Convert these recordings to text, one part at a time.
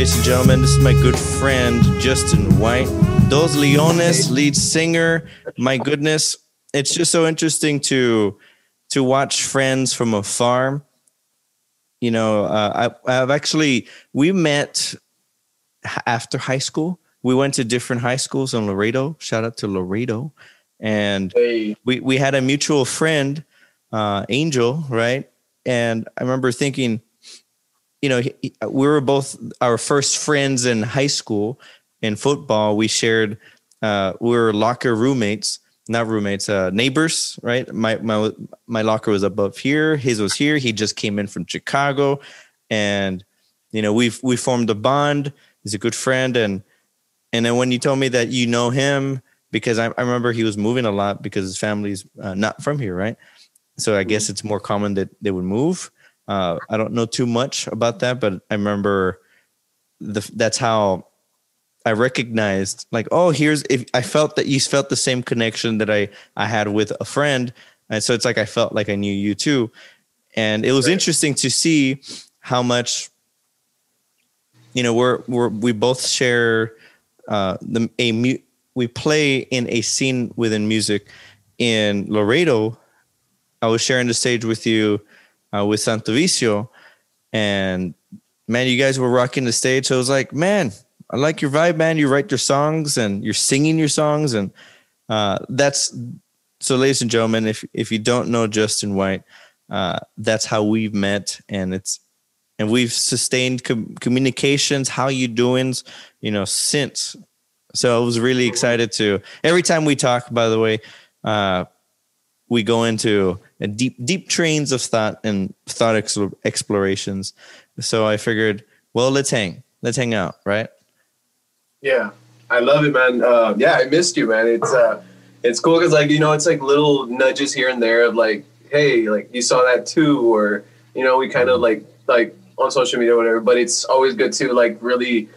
Ladies and gentlemen, this is my good friend Justin White, Dos Leones lead singer. My goodness, it's just so interesting to to watch friends from afar. You know, uh, I, I've actually we met after high school. We went to different high schools in Laredo. Shout out to Laredo, and Hey, we we had a mutual friend, uh, Angel, right? And I remember thinking, you know, he, we were both our first friends in high school in football. We shared, uh, we were locker roommates, not roommates, uh, neighbors, right? My my my locker was above here, his was here. He just came in from Chicago, and you know, we've we formed a bond. He's a good friend, and and then when you told me that you know him because I, I remember he was moving a lot because his family's uh, not from here, right? So I guess it's more common that they would move. Uh, I don't know too much about that, but I remember the that's how I recognized like, oh, here's if I felt that you felt the same connection that I I had with a friend, and so it's like I felt like I knew you too, and it was Right. interesting to see how much you know we're we're we both share uh the a mu- we play in a scene within music in Laredo. I was sharing the stage with you uh, with Santo Vicio, and man, you guys were rocking the stage. So I was like, man, I like your vibe, man. You write your songs and you're singing your songs, and uh, that's so. Ladies and gentlemen, if if you don't know Justin White, uh, that's how we've met, and it's and we've sustained com- communications. How you doing? You know, since. So I was really excited to. Every time we talk, by the way, uh, we go into a deep, deep trains of thought and thought ex- explorations. So I figured, well, let's hang, let's hang out, right? yeah, I love it, man. Uh, yeah, I missed you, man. It's uh, it's cool because like you know, it's like little nudges here and there of like, hey, like you saw that too, or you know, we kind of like like on social media or whatever. But it's always good to like really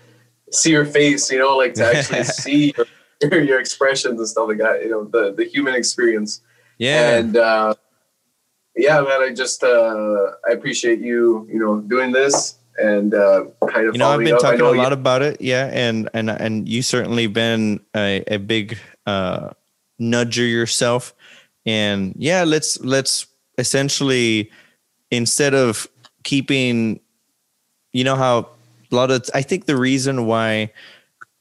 see your face, you know, like to actually see your, your expressions and stuff like that. You know, the the human experience. Yeah. And uh, yeah, man, I just uh, I appreciate you, you know, doing this and uh, kind of you know, I've been up. Talking a you- lot about it. Yeah. And, and, and you certainly been a, a big, uh, nudger yourself. And yeah, let's, let's essentially, instead of keeping, you know, how a lot of, I think the reason why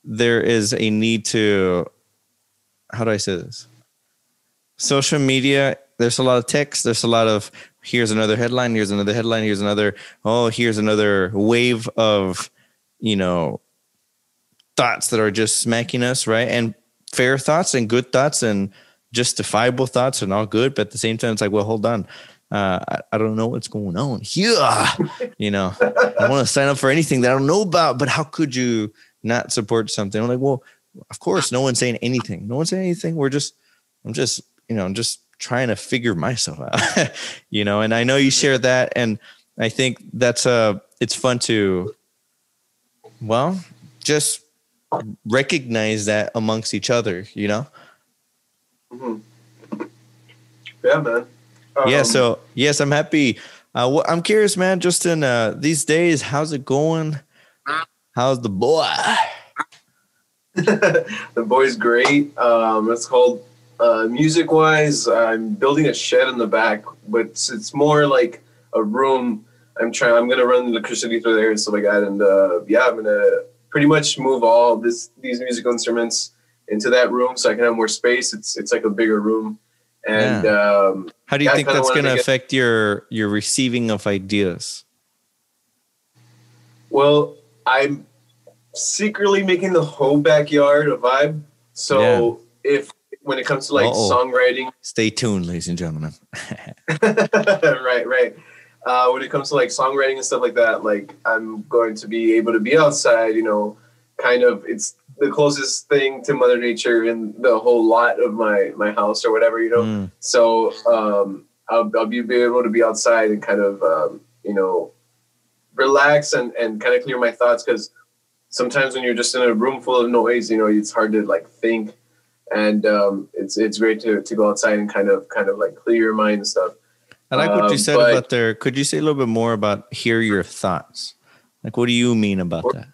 there is a need to, how do I say this? Social media, there's a lot of text, there's a lot of, here's another headline, here's another headline, here's another, oh, here's another wave of, you know, thoughts that are just smacking us, right? And fair thoughts and good thoughts and justifiable thoughts and all good. But at the same time, it's like, well, hold on. Uh, I, I don't know what's going on here. You know, I want to sign up for anything that I don't know about, but how could you not support something? I'm like, well, of course, no one's saying anything. No one's saying anything. We're just, I'm just, you know, I'm just trying to figure myself out, you know, and I know you share that. And I think that's, uh, it's fun to, well, just recognize that amongst each other, you know? Mhm. Yeah, man. yeah. Um, So yes, I'm happy. Uh, I'm curious, man, Justin, uh, these days, how's it going? How's the boy? the boy's great. Um, it's called uh, music wise. I'm building a shed in the back, but it's, it's more like a room. I'm trying. I'm gonna run the electricity through there and stuff like that. And uh, yeah, I'm gonna pretty much move all this these musical instruments into that room so I can have more space. It's it's like a bigger room. And um, How do you Yeah, think that's going to to get- affect your your receiving of ideas? Well, I'm secretly making the whole backyard a vibe. So if when it comes to like Uh-oh. songwriting, Stay tuned, ladies and gentlemen. right, right. Uh, when it comes to like songwriting and stuff like that, like I'm going to be able to be outside. You know, kind of it's the closest thing to Mother Nature in the whole lot of my my house or whatever. You know, Mm, so um, I'll, I'll be be able to be outside and kind of um, you know relax and, and kind of clear my thoughts because sometimes when you're just in a room full of noise, you know, it's hard to like think. And um, it's it's great to, to go outside and kind of kind of like clear your mind and stuff. I like what you Um, said but- about there. Could you say a little bit more about hear your thoughts? Like, what do you mean about that?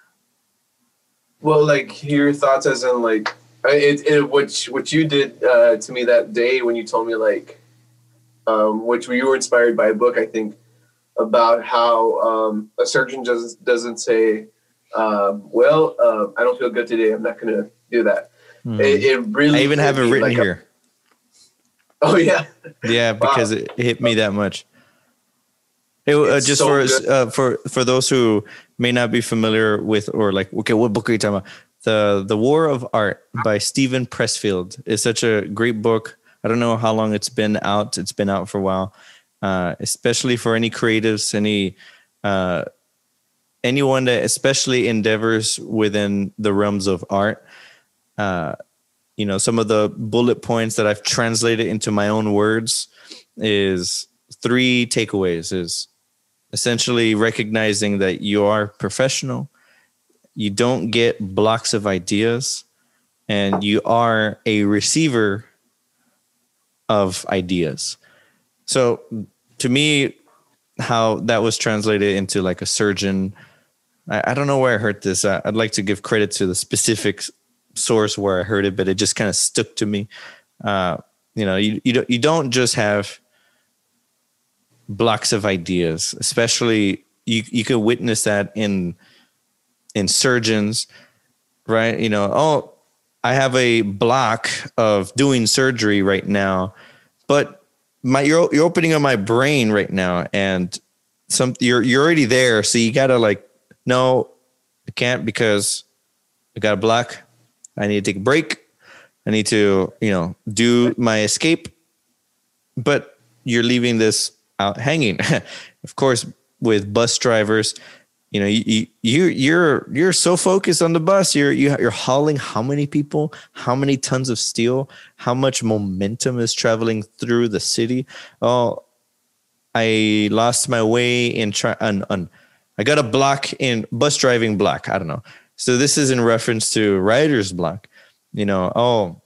well, like hear your thoughts as in like it, it what what you did uh, to me that day when you told me like, um, which you were inspired by a book I think about how um, a surgeon doesn't doesn't say, um, well, uh, I don't feel good today. I'm not going to do that. Mm. It, it, really. I even have it written like here. A, oh yeah. Yeah, because wow. it hit me that much. It, uh, just so for uh, for for those who may not be familiar with or like, okay, what book are you talking about? The The War of Art by Steven Pressfield is such a great book. I don't know how long it's been out. It's been out for a while, uh, especially for any creatives, any uh, anyone that especially endeavors within the realms of art. You know, some of the bullet points that I've translated into my own words is three takeaways is essentially recognizing that you are professional, you don't get blocks of ideas, and you are a receiver of ideas. So to me, how that was translated into like a surgeon, I, I don't know where I heard this. I, I'd like to give credit to the specific source where I heard it, but it just kind of stuck to me. Uh, you know, you you don't you don't just have blocks of ideas, especially you you could witness that in in surgeons, right? You know, oh, I have a block of doing surgery right now, but my you're you're opening up my brain right now, and some you're you're already there, so you gotta like, no, I can't because I got a block. I need to take a break. I need to, you know, do my escape. But you're leaving this out hanging. of course, with bus drivers, you know, you, you you're you're so focused on the bus. You're you, you're hauling how many people, how many tons of steel, how much momentum is traveling through the city. Oh, I lost my way in try on, on I got a block in bus driving block. I don't know. So this is in reference to writer's block. You know, oh,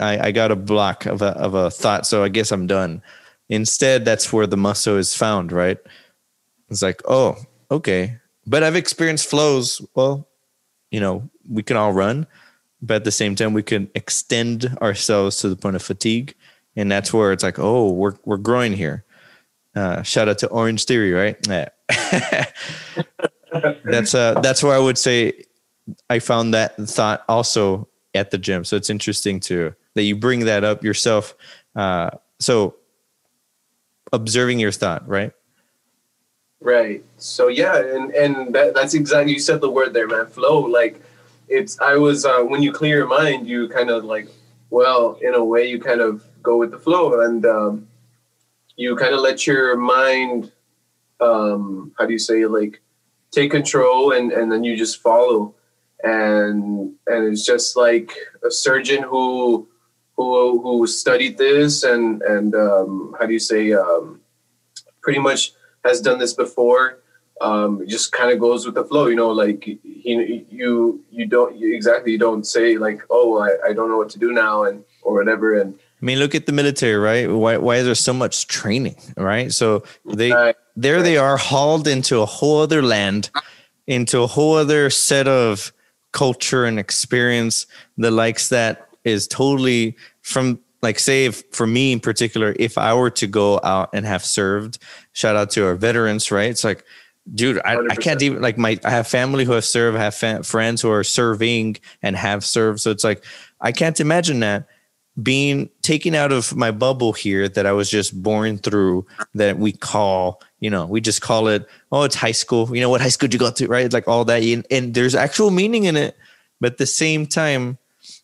I, I got a block of a of a thought, so I guess I'm done. Instead, that's where the muscle is found, right? It's like, oh, okay. But I've experienced flows. Well, you know, we can all run, but at the same time, we can extend ourselves to the point of fatigue. And that's where it's like, oh, we're we're growing here. Uh, shout out to Orange Theory, right? That's uh that's where I would say I found that thought also at the gym. So it's interesting to that you bring that up yourself. Uh, so observing your thought, right? Right. So yeah, and and that, that's exactly you said the word there, man. Flow. Like it's I was uh, when you clear your mind, you kind of like well, in a way, you kind of go with the flow, and um, you kind of let your mind, um, how do you say, like take control, and and then you just follow, and and it's just like a surgeon who who who studied this and and um, how do you say um, pretty much has done this before. Um, just kind of goes with the flow, you know. Like he, you, you don't you exactly. You don't say like, "Oh, I, I don't know what to do now," and or whatever. And I mean, look at the military, right? Why, why is there so much training, right? So they, right. there they are hauled into a whole other land, into a whole other set of culture and experience, the likes that is totally from like say if, for me in particular if i were to go out and have served shout out to our veterans right? It's like dude I, I can't even like my i have family who have served i have friends who are serving and have served. So it's like i can't imagine that being taken out of my bubble here that i was just born through that we call you know we just call it oh it's high school you know what high school did you go to right like all that and, and there's actual meaning in it but at the same time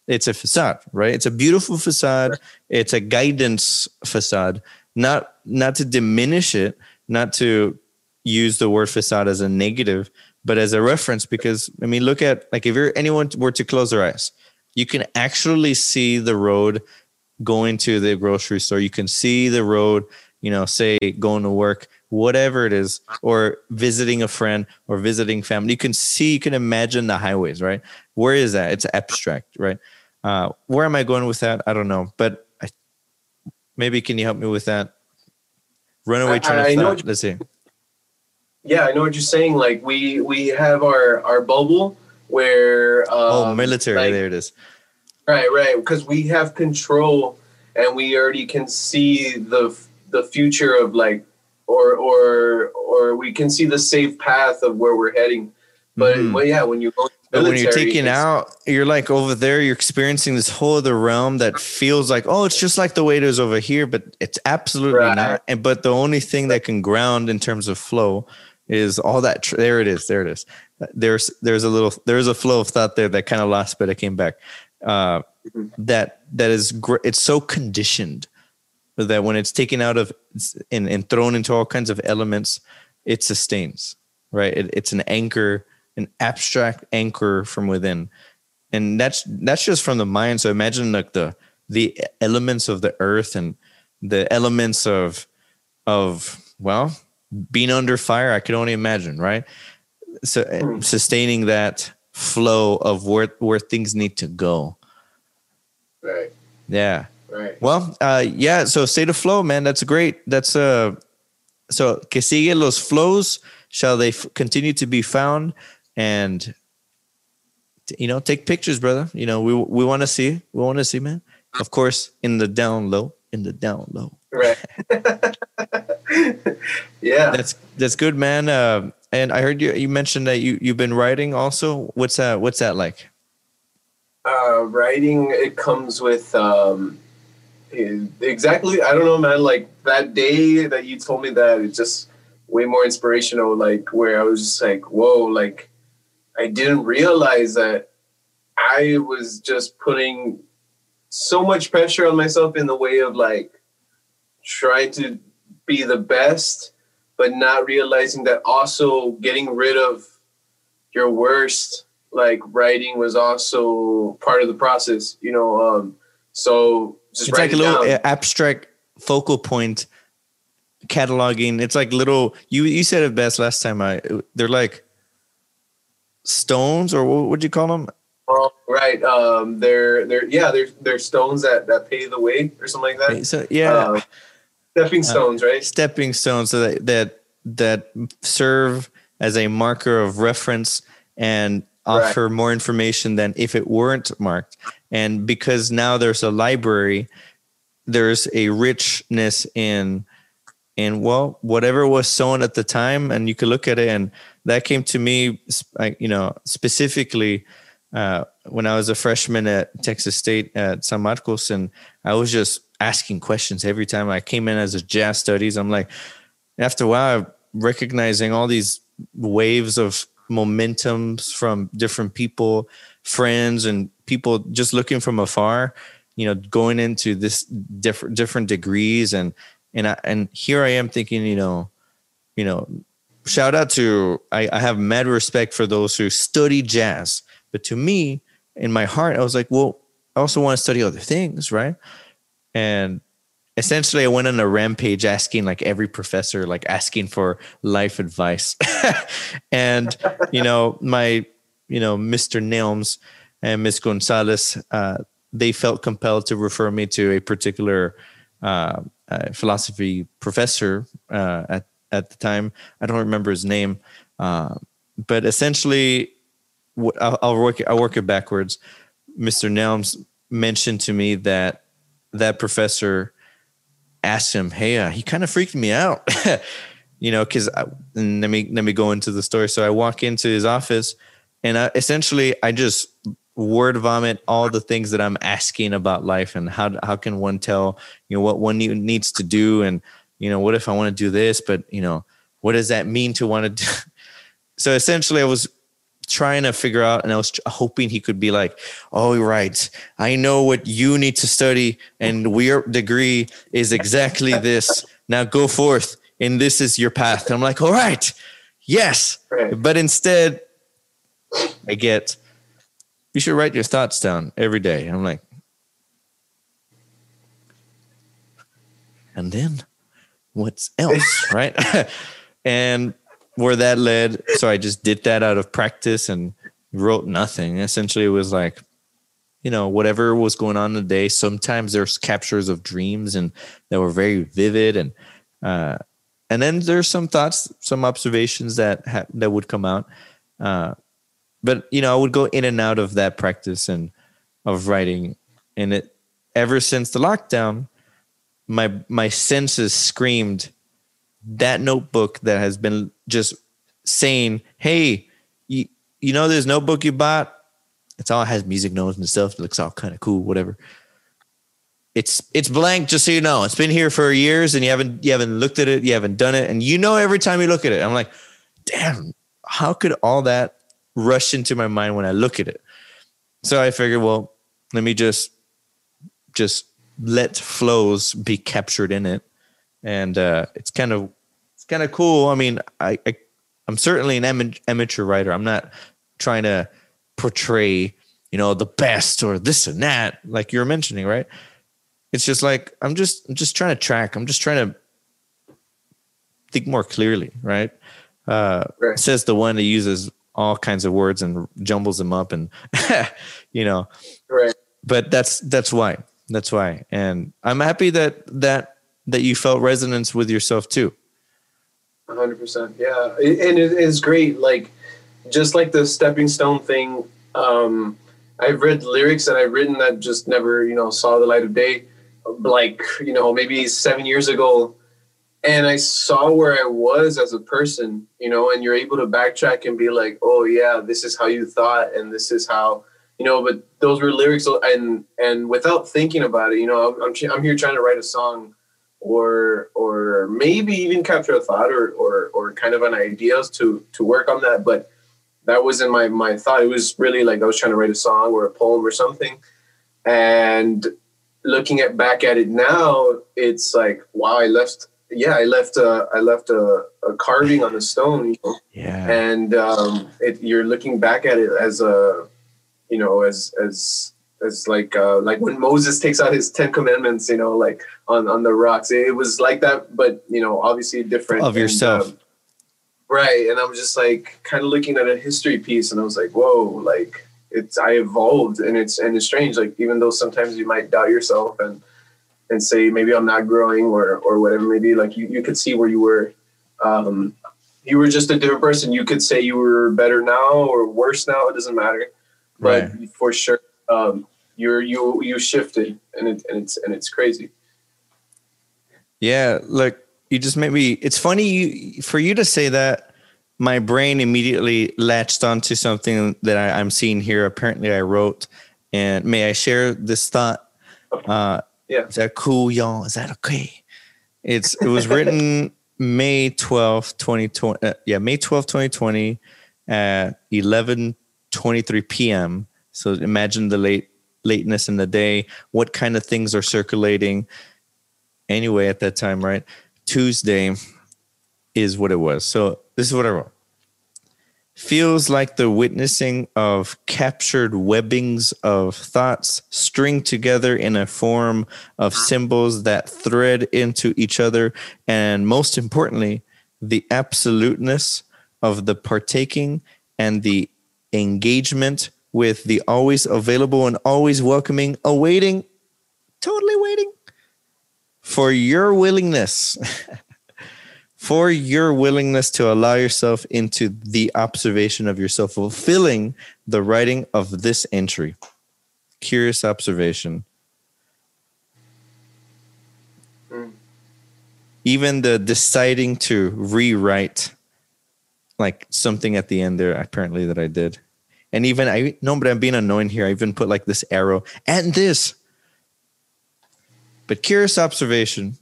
it's a facade, right? It's a beautiful facade. It's a guidance facade. Not not to diminish it, not to use the word facade as a negative, but as a reference. Because I mean, look at like if you're anyone were to close their eyes, you can actually see the road going to the grocery store. You can see the road, you know, say going to work, whatever it is, or visiting a friend or visiting family. You can see, you can imagine the highways, right? Where is that? It's abstract, right? Uh, where am I going with that? I don't know, but I, maybe can you help me with that? Runaway train I, I. Let's see. Yeah, I know what you're saying. Like we we have our our bubble, where oh um, military like- there it is Right, right. Because we have control, and we already can see the the future of like, or or or we can see the safe path of where we're heading. But Mhm. well, yeah, when you go, But when you're taking out, you're like over there, you're experiencing this whole other realm that feels like, oh, it's just like the way it is over here, but it's absolutely Right. not. And but the only thing that can ground in terms of flow is all that. Tr- there it is. There it is. There's there's a little there's a flow of thought there that kind of lost, but it came back. Uh, Mhm. that that is gr- it's so conditioned that when it's taken out of and, and thrown into all kinds of elements, it sustains. Right. It, it's an anchor an abstract anchor from within and that's that's just from the mind so imagine like the the elements of the earth and the elements of of well being under fire i could only imagine right so Hmm. sustaining that flow of where where things need to go Right, yeah right. well uh yeah so state of flow man that's great that's uh so que sigue los flows shall they f- continue to be found and t- you know take pictures brother you know we we want to see we want to see man of course in the down low in the down low Right. yeah. that's that's good man uh and i heard you you mentioned that you you've been writing also. What's that what's that like? Uh, writing it comes with um, exactly i don't know man like that day that you told me that it's just way more inspirational like where i was just like whoa like i didn't realize that i was just putting so much pressure on myself in the way of like trying to be the best but not realizing that also getting rid of your worst like writing was also part of the process you know um so just it's like a little down. uh, abstract focal point cataloging. It's like little you you said it best last time i they're like stones or what would you call them? Oh, right um they're they're yeah they're they're stones that that pave the way or something like that. So yeah. Uh, stepping stones right stepping stones that that that serve as a marker of reference and Right. offer more information than if it weren't marked and because now there's a library there's a richness in in well whatever was sown at the time and you could look at it and that came to me you know specifically uh, when i was a freshman at texas state at san marcos and i was just asking questions every time i came in as a jazz studies. I'm like after a while recognizing all these waves of momentums from different people friends and people just looking from afar you know going into this different different degrees. And and I, and here I am thinking you know you know shout out to I, I have mad respect for those who study jazz. But to me in my heart I was like well I also want to study other things right and essentially I went on a rampage asking like every professor like asking for life advice and you know my you know Mr. Nelms and Miss Gonzalez uh, they felt compelled to refer me to a particular uh, uh, philosophy professor uh, at at the time. I don't remember his name, uh, but essentially, I'll, I'll work I'll work it backwards. Mr. Nelms mentioned to me that that professor asked him, "Hey, uh, he kind of freaked me out." You know, because let me let me go into the story. So I walk into his office, and I, essentially I just word vomit all the things that I'm asking about life and how how can one tell you know what one needs to do and you know what if I want to do this but you know what does that mean to want to do so essentially I was trying to figure out and I was hoping he could be like oh right I know what you need to study and your degree is exactly this now go forth and this is your path and I'm like all right yes Right. but instead I get you should write your thoughts down every day. I'm like, and then what's else, right? and where that led, so I just did that out of practice and wrote nothing. Essentially, it was like, you know, whatever was going on in the day. Sometimes there's captures of dreams and that were very vivid, and uh, and then there's some thoughts, some observations that ha- that would come out. Uh, but you know, I would go in and out of that practice and of writing, and it ever since the lockdown, my my senses screamed that notebook that has been just saying, "Hey, you you know this notebook you bought? It's all it has music notes and stuff. It looks all kind of cool, whatever." It's it's blank, just so you know. It's been here for years, and you haven't you haven't looked at it, you haven't done it, and you know every time you look at it. I'm like, damn, how could all that rush into my mind when I look at it? So I figured, well, let me just just let flows be captured in it, and uh, it's kind of it's kind of cool. I mean, I, I I'm certainly an amateur writer. I'm not trying to portray, you know, the best or this and that, like you're mentioning, right? It's just like I'm just I'm just trying to track. I'm just trying to think more clearly, right? Uh, right. Says the one that uses all kinds of words and jumbles them up, and you know, right. But that's that's why. That's why, and I'm happy that that that you felt resonance with yourself too. hundred percent, yeah, and it is great. Like just like the stepping stone thing. Um, I've read lyrics that I've written that just never, you know, saw the light of day. Like you know, maybe seven years ago, and I saw where I was as a person, you know, and you're able to backtrack and be like, oh yeah, this is how you thought, and this is how you know, but those were lyrics, and and without thinking about it, you know, I'm I'm here trying to write a song, or or maybe even capture a thought, or or or kind of an ideas to to work on that, but that wasn't my my thought. It was really like I was trying to write a song or a poem or something, and looking at back at it now, it's like wow, I left. Yeah, I left a I left a, a carving on the stone. You know? Yeah, and um, it, you're looking back at it as a you know, as as as like uh, like when Moses takes out his Ten Commandments, you know, like on on the rocks. It, was like that, but you know, obviously different of yourself. And, um, right, and I'm just like kind of looking at a history piece, and I was like, whoa, like it's I evolved, and it's and it's strange. Like even though sometimes you might doubt yourself and and say maybe I'm not growing or or whatever, maybe like you you could see where you were. Um, you were just a different person. You could say you were better now or worse now. It doesn't matter but right. for sure um, you're you you shifted and it, and it's and it's crazy. Yeah look you just made me it's funny you for you to say that my brain immediately latched onto something that I, am seeing here. Apparently i wrote and may i share this thought? Uh yeah. is that cool y'all? Is that okay? It's it was written may 12th 2020 uh, yeah may 12th 2020 at 11 23 p.m. So imagine the late lateness in the day. What kind of things are circulating? Anyway, at that time, right? Tuesday is what it was. So this is what I wrote. Feels like the witnessing of captured webbings of thoughts string together in a form of symbols that thread into each other. And most importantly, the absoluteness of the partaking and the engagement with the always available and always welcoming, awaiting, totally waiting for your willingness, for your willingness to allow yourself into the observation of yourself, fulfilling the writing of this entry. Curious observation. Even the deciding to rewrite like something at the end there apparently that I did. And even I no, but I'm being annoying here. I even put like this arrow and this. But curious observation.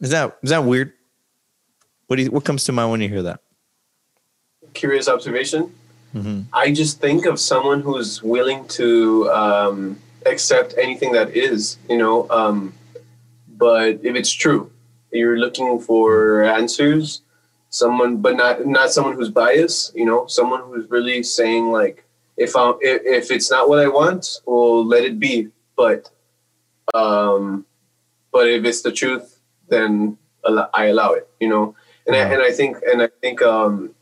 Is that is that weird? What do you, what comes to mind when you hear that? Curious observation. Mm-hmm. I just think of someone who's willing to um, accept anything that is, you know. Um, but if it's true, you're looking for answers someone, but not not someone who's biased. You know, someone who's really saying like, if I if, if it's not what I want, well, let it be. But um, but if it's the truth, then I allow it. You know, and I, and I think and I think um,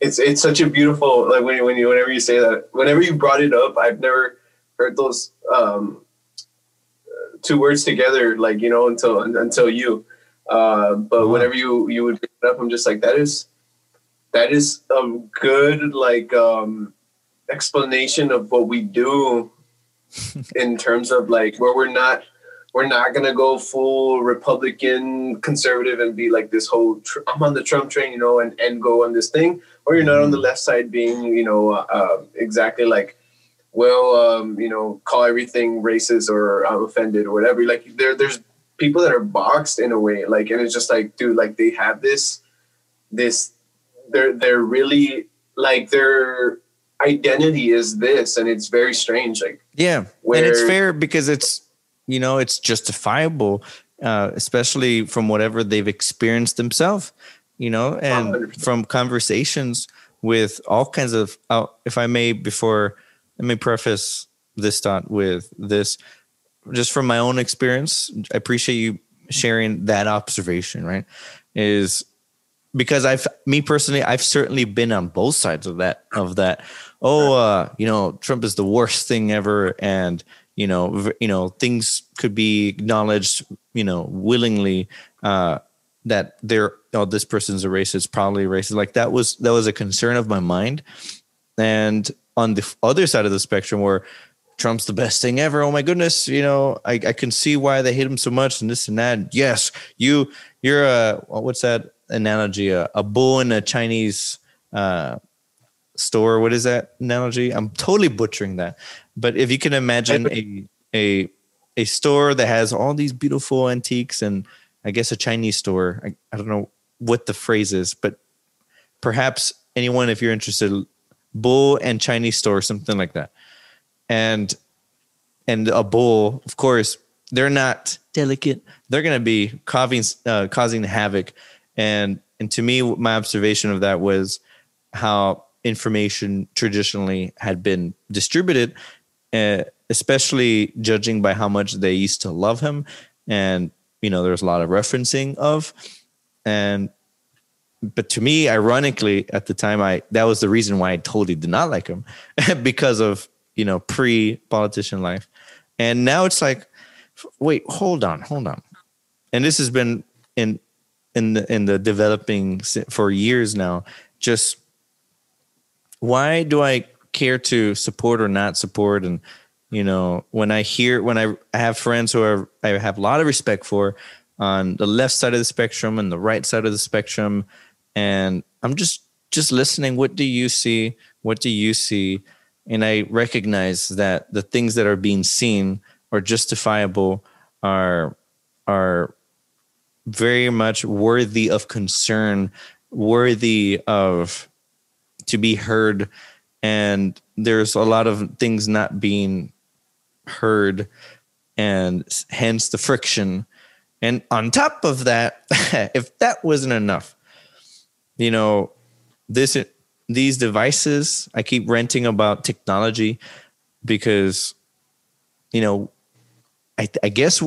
it's it's such a beautiful like when you, when you whenever you say that whenever you brought it up, I've never heard those um, two words together like you know until until you uh, but whenever you you would pick it up, I'm just like that is that is a good like um, explanation of what we do in terms of like where we're not we're not gonna go full Republican conservative and be like this whole tr- I'm on the Trump train, you know, and and go on this thing, or you're not on the left side being, you know, uh, uh, exactly like, well, um, you know, call everything racist or I'm offended or whatever. Like there, there's people that are boxed in a way, like, and it's just like, dude, like they have this, this, they're they're really like their identity is this, and it's very strange, like Yeah, Where- and it's fair because it's you know it's justifiable, uh, especially from whatever they've experienced themselves. You know, and 100%. from conversations with all kinds of. Uh, if I may, before let me preface this thought with this, just from my own experience. I appreciate you sharing that observation. Right, is because I've me personally, I've certainly been on both sides of that of that. Oh, uh, you know, Trump is the worst thing ever, and you know, you know, things could be acknowledged, you know, willingly uh, that they're oh, this person's a racist, probably racist. Like that was that was a concern of my mind, and on the other side of the spectrum, where Trump's the best thing ever. Oh my goodness, you know, I, I can see why they hate him so much and this and that. Yes, you you're a what's that analogy? A, a bull in a Chinese uh, store. What is that analogy? I'm totally butchering that. But if you can imagine a a a store that has all these beautiful antiques and I guess a Chinese store. I, I don't know what the phrase is, but perhaps anyone, if you're interested, bull and Chinese store, something like that. And and a bull, of course, they're not delicate. They're going to be causing uh, causing havoc. And and to me, my observation of that was how information traditionally had been distributed, uh, especially judging by how much they used to love him. And you know, there's a lot of referencing of, and but to me, ironically, at the time, I that was the reason why I totally did not like him because of you know pre politician life, and now it's like, wait, hold on, hold on, and this has been in in the in the developing for years now. Just why do I care to support or not support? And you know, when I hear when I, have friends who are I have a lot of respect for on the left side of the spectrum and the right side of the spectrum, and I'm just just listening. What do you see? What do you see? And I recognize that the things that are being seen are justifiable, are are very much worthy of concern, worthy of to be heard. And there's a lot of things not being heard, and hence the friction. And on top of that, if that wasn't enough, you know, this these devices, I keep ranting about technology because, you know, I, I guess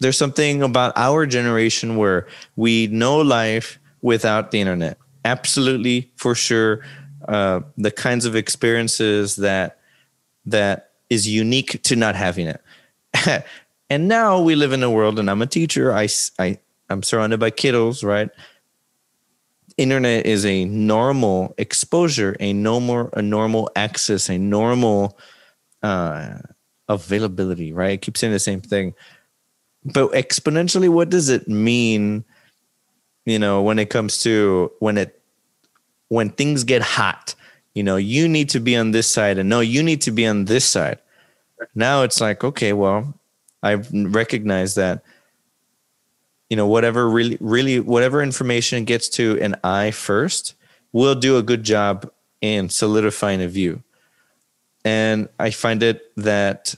there's something about our generation where we know life without the internet. Absolutely, for sure. Uh, the kinds of experiences that that is unique to not having it. and now we live in a world, and I'm a teacher. I, I I'm surrounded by kiddos, right? Internet is a normal exposure, a normal a normal access, a normal uh, availability, right? I keep saying the same thing. But exponentially, what does it mean? You know, when it comes to when it when things get hot, you know, you need to be on this side, and no, you need to be on this side. Now it's like, okay, well, I've recognized that, you know, whatever really, really, whatever information gets to an eye first, will do a good job in solidifying a view. And I find it that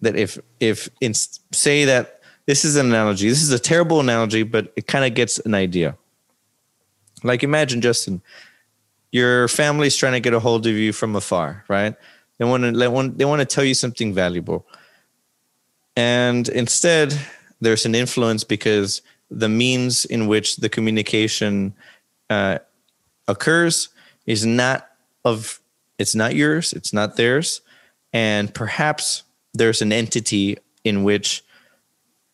that if if in say that this is an analogy, this is a terrible analogy, but it kind of gets an idea. Like imagine Justin, your family's trying to get a hold of you from afar, right? They want to they want they want to tell you something valuable. And instead, there's an influence because the means in which the communication uh, occurs is not of it's not yours, it's not theirs, and perhaps there's an entity in which,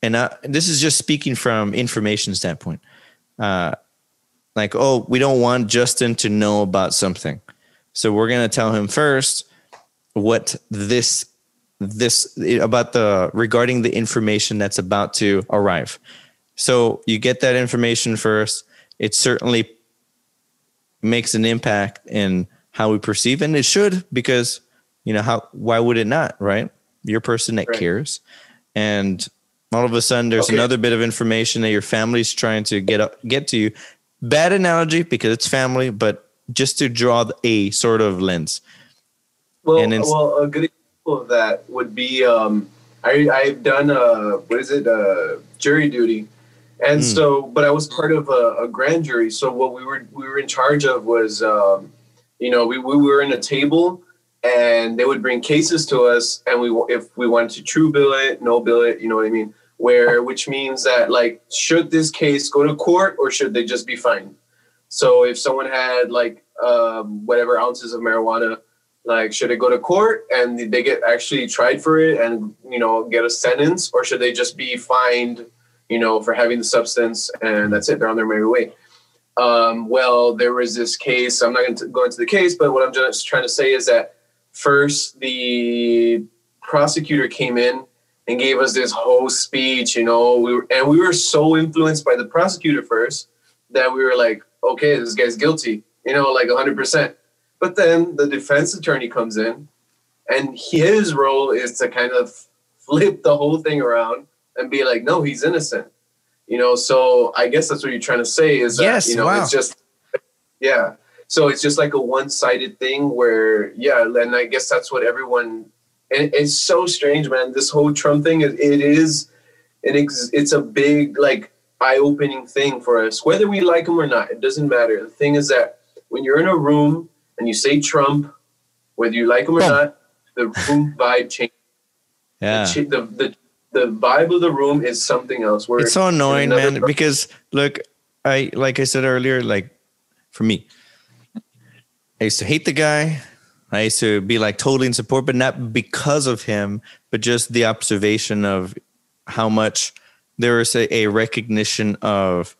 and uh, this is just speaking from information standpoint. Uh, like, oh, we don't want Justin to know about something. So we're gonna tell him first what this this about the regarding the information that's about to arrive. So you get that information first. It certainly makes an impact in how we perceive, and it should because you know how why would it not, right? You're a person that Right. cares, and all of a sudden there's Okay. another bit of information that your family's trying to get up get to you. Bad analogy because it's family, but just to draw a sort of lens. Well, And well, a good example of that would be um, I I've done uh what is it uh jury duty, and Hmm. so but I was part of a, a grand jury. So what we were we were in charge of was um, you know we we were in a table. And they would bring cases to us, and we if we wanted to true bill it, no bill it, you know what I mean. Where which means that like should this case go to court or should they just be fined? So if someone had like um, whatever ounces of marijuana, like should it go to court and they get actually tried for it and you know get a sentence, or should they just be fined, you know, for having the substance and that's it? They're on their merry way. Um, well, there was this case. I'm not going to go into the case, but what I'm just trying to say is that first the prosecutor came in and gave us this whole speech, you know, we were, and we were so influenced by the prosecutor first that we were like, okay, this guy's guilty, you know, like 100%. But then the defense attorney comes in, and his role is to kind of flip the whole thing around and be like, no, he's innocent. You know, so I guess that's what you're trying to say is that, Yes, you know, wow. it's just, yeah. So it's just like a one sided thing where, yeah, and I guess that's what everyone, it's so strange, man. This whole Trump thing, it, it is, an ex, it's a big, like, eye opening thing for us, whether we like him or not. It doesn't matter. The thing is that when you're in a room and you say Trump, whether you like him or not, the room vibe changes. Yeah. The, the, the, vibe of the room is something else. Where it's so annoying man because look i like i said earlier like for me i used to hate the guy i used to be like totally in support but not because of him but just the observation of how much there is a, a recognition of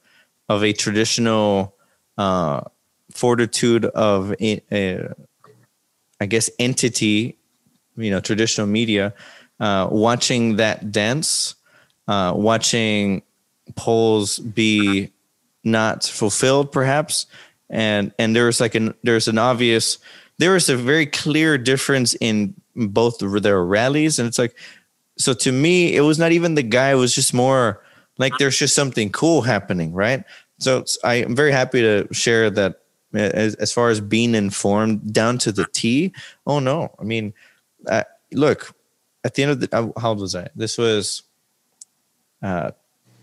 of a traditional uh fortitude of a, a i guess entity you know traditional media uh watching that dance uh, watching polls be not fulfilled, perhaps, and and there's like an there's an obvious there is a very clear difference in both their rallies, and it's like so to me it was not even the guy; it was just more like there's just something cool happening, right? So I am very happy to share that uh, as, as far as being informed down to the T. Oh no, I mean, look, at the end of the uh, how old was I? This was uh,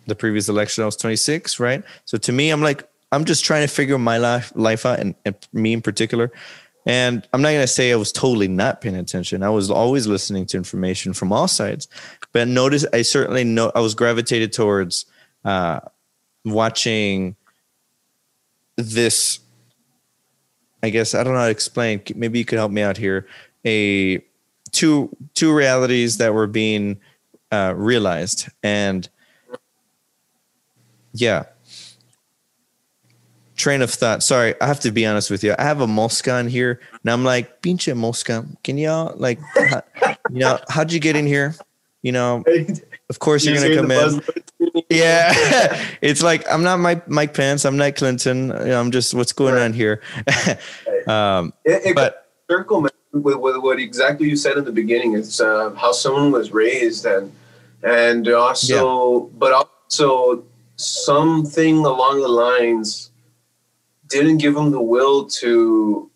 the previous election. I was 26, right? So to me, I'm like, I'm just trying to figure my life life out, and, and me in particular. And I'm not gonna say I was totally not paying attention. I was always listening to information from all sides. But notice, I certainly know I was gravitated towards uh, watching this. I guess I don't know how to explain. Maybe you could help me out here. A two two realities that were being uh, realized, and yeah, train of thought. Sorry, I have to be honest with you. I have a mosca in here, and I'm like, pinche mosca. Can y'all like, how, you know, how'd you get in here? You know, of course you're gonna come in. Yeah, it's like I'm not Mike Mike Pence. I'm not Clinton. I'm just what's going on here. um, It, it but circle man, with, with what exactly you said in the beginning is uh, how someone was raised and and also but also something along the lines didn't give them the will to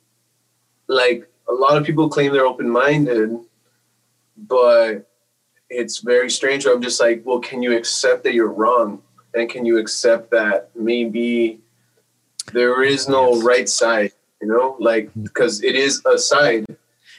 like a lot of people claim they're open-minded but it's very strange i'm just like well can you accept that you're wrong and can you accept that maybe there is no Yes. right side you know like mm. because it is a side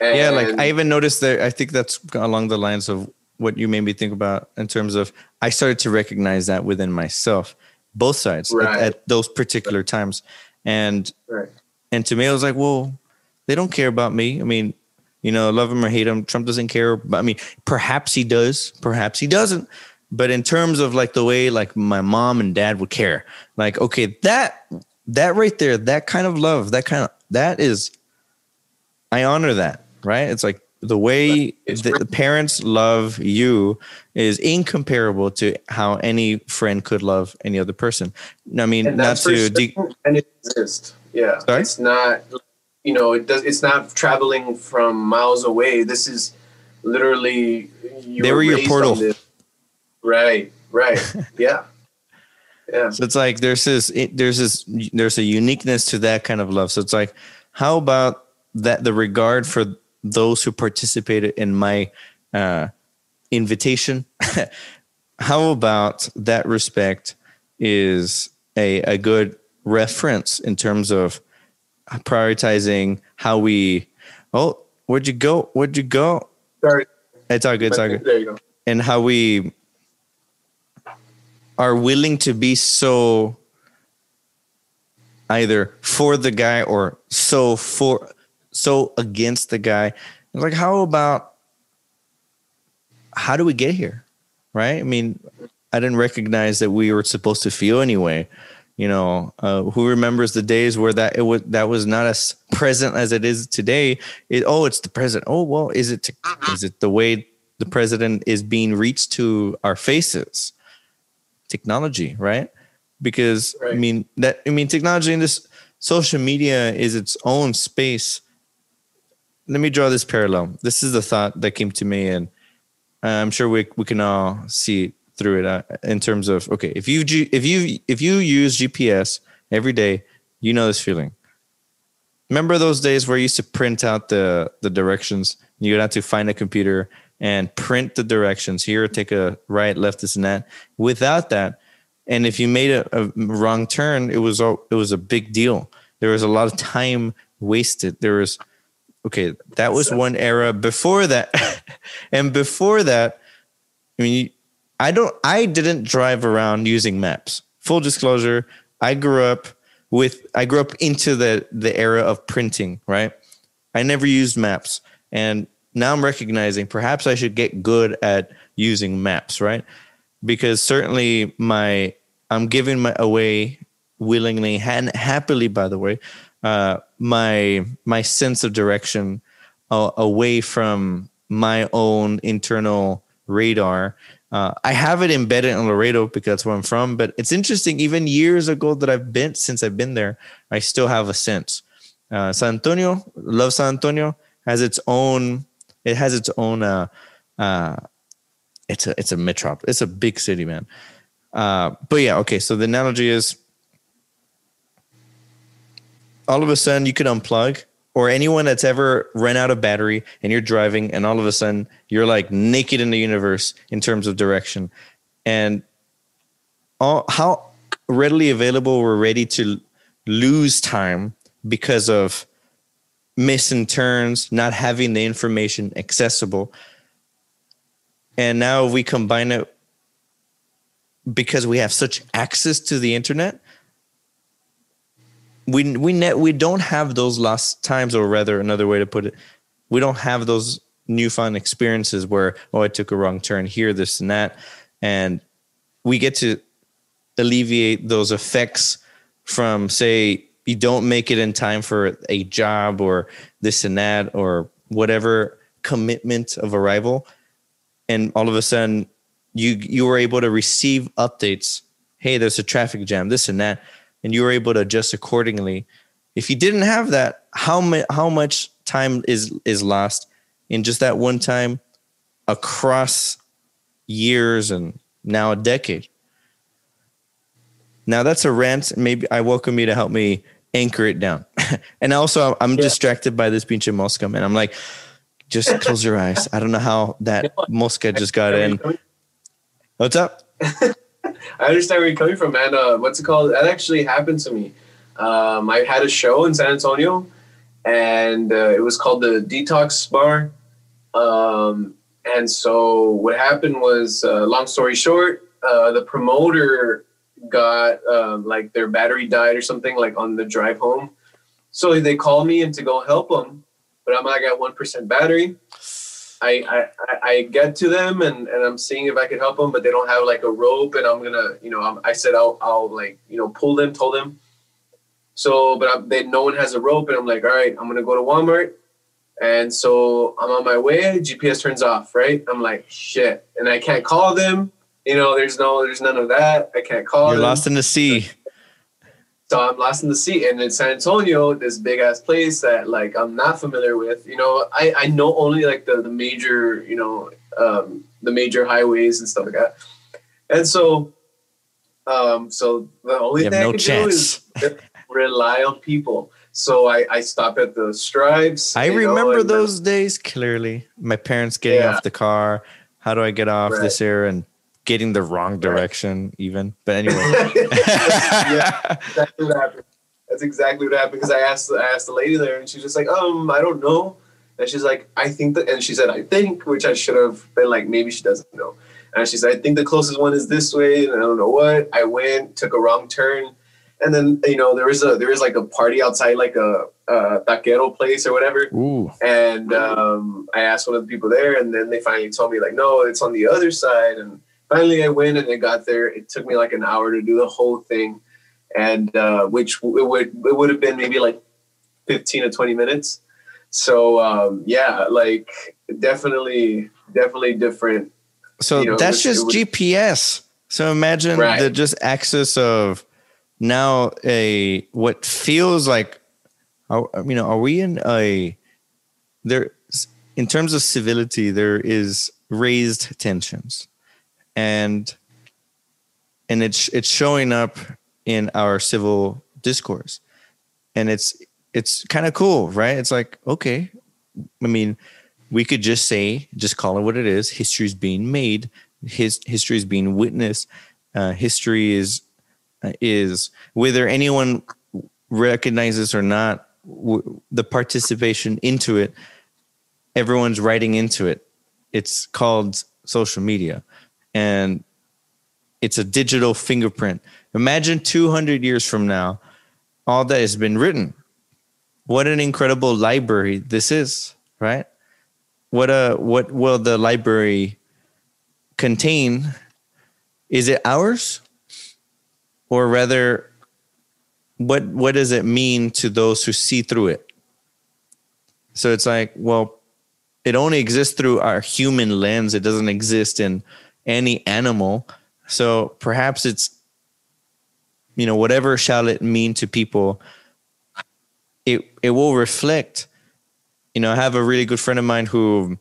and yeah, like I even noticed that. I think that's along the lines of what you made me think about in terms of I started to recognize that within myself, both sides at- at, those particular times, and right. and to me, I was like, well, they don't care about me. I mean, you know, love him or hate him, Trump doesn't care. But I mean, perhaps he does, perhaps he doesn't. But in terms of like the way like my mom and dad would care, like okay, that that right there, that kind of love, that kind of that is I honor that, right? It's like the way the, the parents love you is incomparable to how any friend could love any other person. I mean, not to de- and it exists. Yeah, Sorry? it's not. You know, it does. It's not traveling from miles away. This is literally. they were your portal. Right. Right. yeah. Yeah. So it's like there's this it, there's this there's a uniqueness to that kind of love. So it's like, how about that the regard for those who participated in my uh, invitation. How about that respect is a, a good reference in terms of prioritizing how we, oh, where'd you go? Where'd you go? Sorry. It's all good. It's all good. There you go. And how we are willing to be so either for the guy or so for so against the guy. It's like, how about how do we get here? Right? I mean, I didn't recognize that we were supposed to feel anyway. You know, uh, who remembers the days where that it was that was not as present as it is today? It, oh, it's the president. Oh, well, is it to, is it the way the president is being reached to our faces? Technology, right? Because right. I mean that I mean technology in this social media is its own space let me draw this parallel. This is the thought that came to me, and I'm sure we we can all see through it uh, in terms of okay, if you if you if you use GPS every day, you know this feeling. Remember those days where you used to print out the the directions? You'd have to find a computer and print the directions. Here, take a right, left, this and that. Without that, and if you made a, a wrong turn, it was it was a big deal. There was a lot of time wasted. There was okay, that was one era. Before that, and before that, I mean, I don't, I didn't drive around using maps. Full disclosure, I grew up with, I grew up into the the era of printing. Right, I never used maps, and now I'm recognizing perhaps I should get good at using maps. Right, because certainly my I'm giving my away willingly and happily, by the way, uh, my my sense of direction uh, away from my own internal radar. Uh, I have it embedded in Laredo because that's where I'm from. But it's interesting. Even years ago that I've been since I've been there, I still have a sense. Uh, San Antonio, love San Antonio, has its own. It has its own. Uh, uh, it's a it's a metropolis. It's a big city, man. Uh, but yeah, okay. So the analogy is all of a sudden you could unplug or anyone that's ever run out of battery and you're driving and all of a sudden you're like naked in the universe in terms of direction. And all, how readily available we're ready to lose time because of missing turns not having the information accessible. And now we combine it because we have such access to the internet we we ne- we don't have those lost times, or rather, another way to put it, we don't have those newfound experiences where oh, I took a wrong turn here, this and that, and we get to alleviate those effects from say you don't make it in time for a job or this and that or whatever commitment of arrival. And all of a sudden you you were able to receive updates. Hey there's a traffic jam this and that and you were able to adjust accordingly. If you didn't have that, how much how much time is is lost in just that one time across years and now a decade? Now that's a rant. Maybe I welcome you to help me anchor it down. and also, I'm yeah. distracted by this pinche mosca, man. I'm like, just close your eyes. I don't know how that mosca just got in. What's up? I understand where you're coming from, man. Uh, what's it called? That actually happened to me. Um, I had a show in San Antonio, and uh, it was called the Detox Bar. Um, and so what happened was, uh, long story short, uh, the promoter got um, like their battery died or something like on the drive home. So they called me in to go help them, but I'm like at one percent battery. I, I, I get to them and, and I'm seeing if I can help them, but they don't have like a rope and I'm gonna, you know, I'm, i said I'll, I'll like, you know, pull them, told them. So, but I, they, no one has a rope and I'm like, all right, I'm gonna go to Walmart And so I'm on my way. GPS turns off. Right. I'm like shit, and I can't call them. You know, there's no, there's none of that. I can't call. You're them. lost in the sea. So I'm lost in the sea. And in San Antonio, this big ass place that like I'm not familiar with. You know, I, I know only like the, the major, you know, um, the major highways and stuff like that. And so um, so the only You thing no I can chance. do is rely on people. So I, I stop at the stripes. I you know, remember then- those days clearly. My parents getting Yeah. off the car. How do I get off Right. this area and getting the wrong direction even? But anyway. yeah, exactly what happened. That's exactly what happened because I asked I asked the lady there and she's just like, um, I don't know. And she's like, I think that, and she said, I think, which I should have been like, maybe she doesn't know. And she said, I think the closest one is this way, and I don't know what. I went, took a wrong turn, and then you know there was a there was like a party outside, like a, a taquero place or whatever. Ooh. And um, I asked one of the people there, and then they finally told me like, no, it's on the other side. And finally, I went and I got there. It took me like an hour to do the whole thing, and uh, which it would it would have been maybe like fifteen to twenty minutes. So um, yeah, like definitely, definitely different. So You know, that's was- just was- GPS. So imagine Right. the just access of now a what feels like, are, you know, are we in a there in terms of civility? There is raised tensions, and and it's it's showing up in our civil discourse, and it's it's kind of cool, right? It's like okay, I mean, we could just say, just call it what it is. History is being made. His history is being witnessed. Uh, history is uh, is whether anyone recognizes or not w- the participation into it. Everyone's writing into it. It's called social media, and it's a digital fingerprint. Imagine 200 years from now, all that has been written. What an incredible library this is, right? what uh what will the library contain is it ours or rather what what does it mean to those who see through it so it's like well it only exists through our human lens it doesn't exist in any animal so perhaps it's you know whatever shall it mean to people it it will reflect you know, I have a really good friend of mine who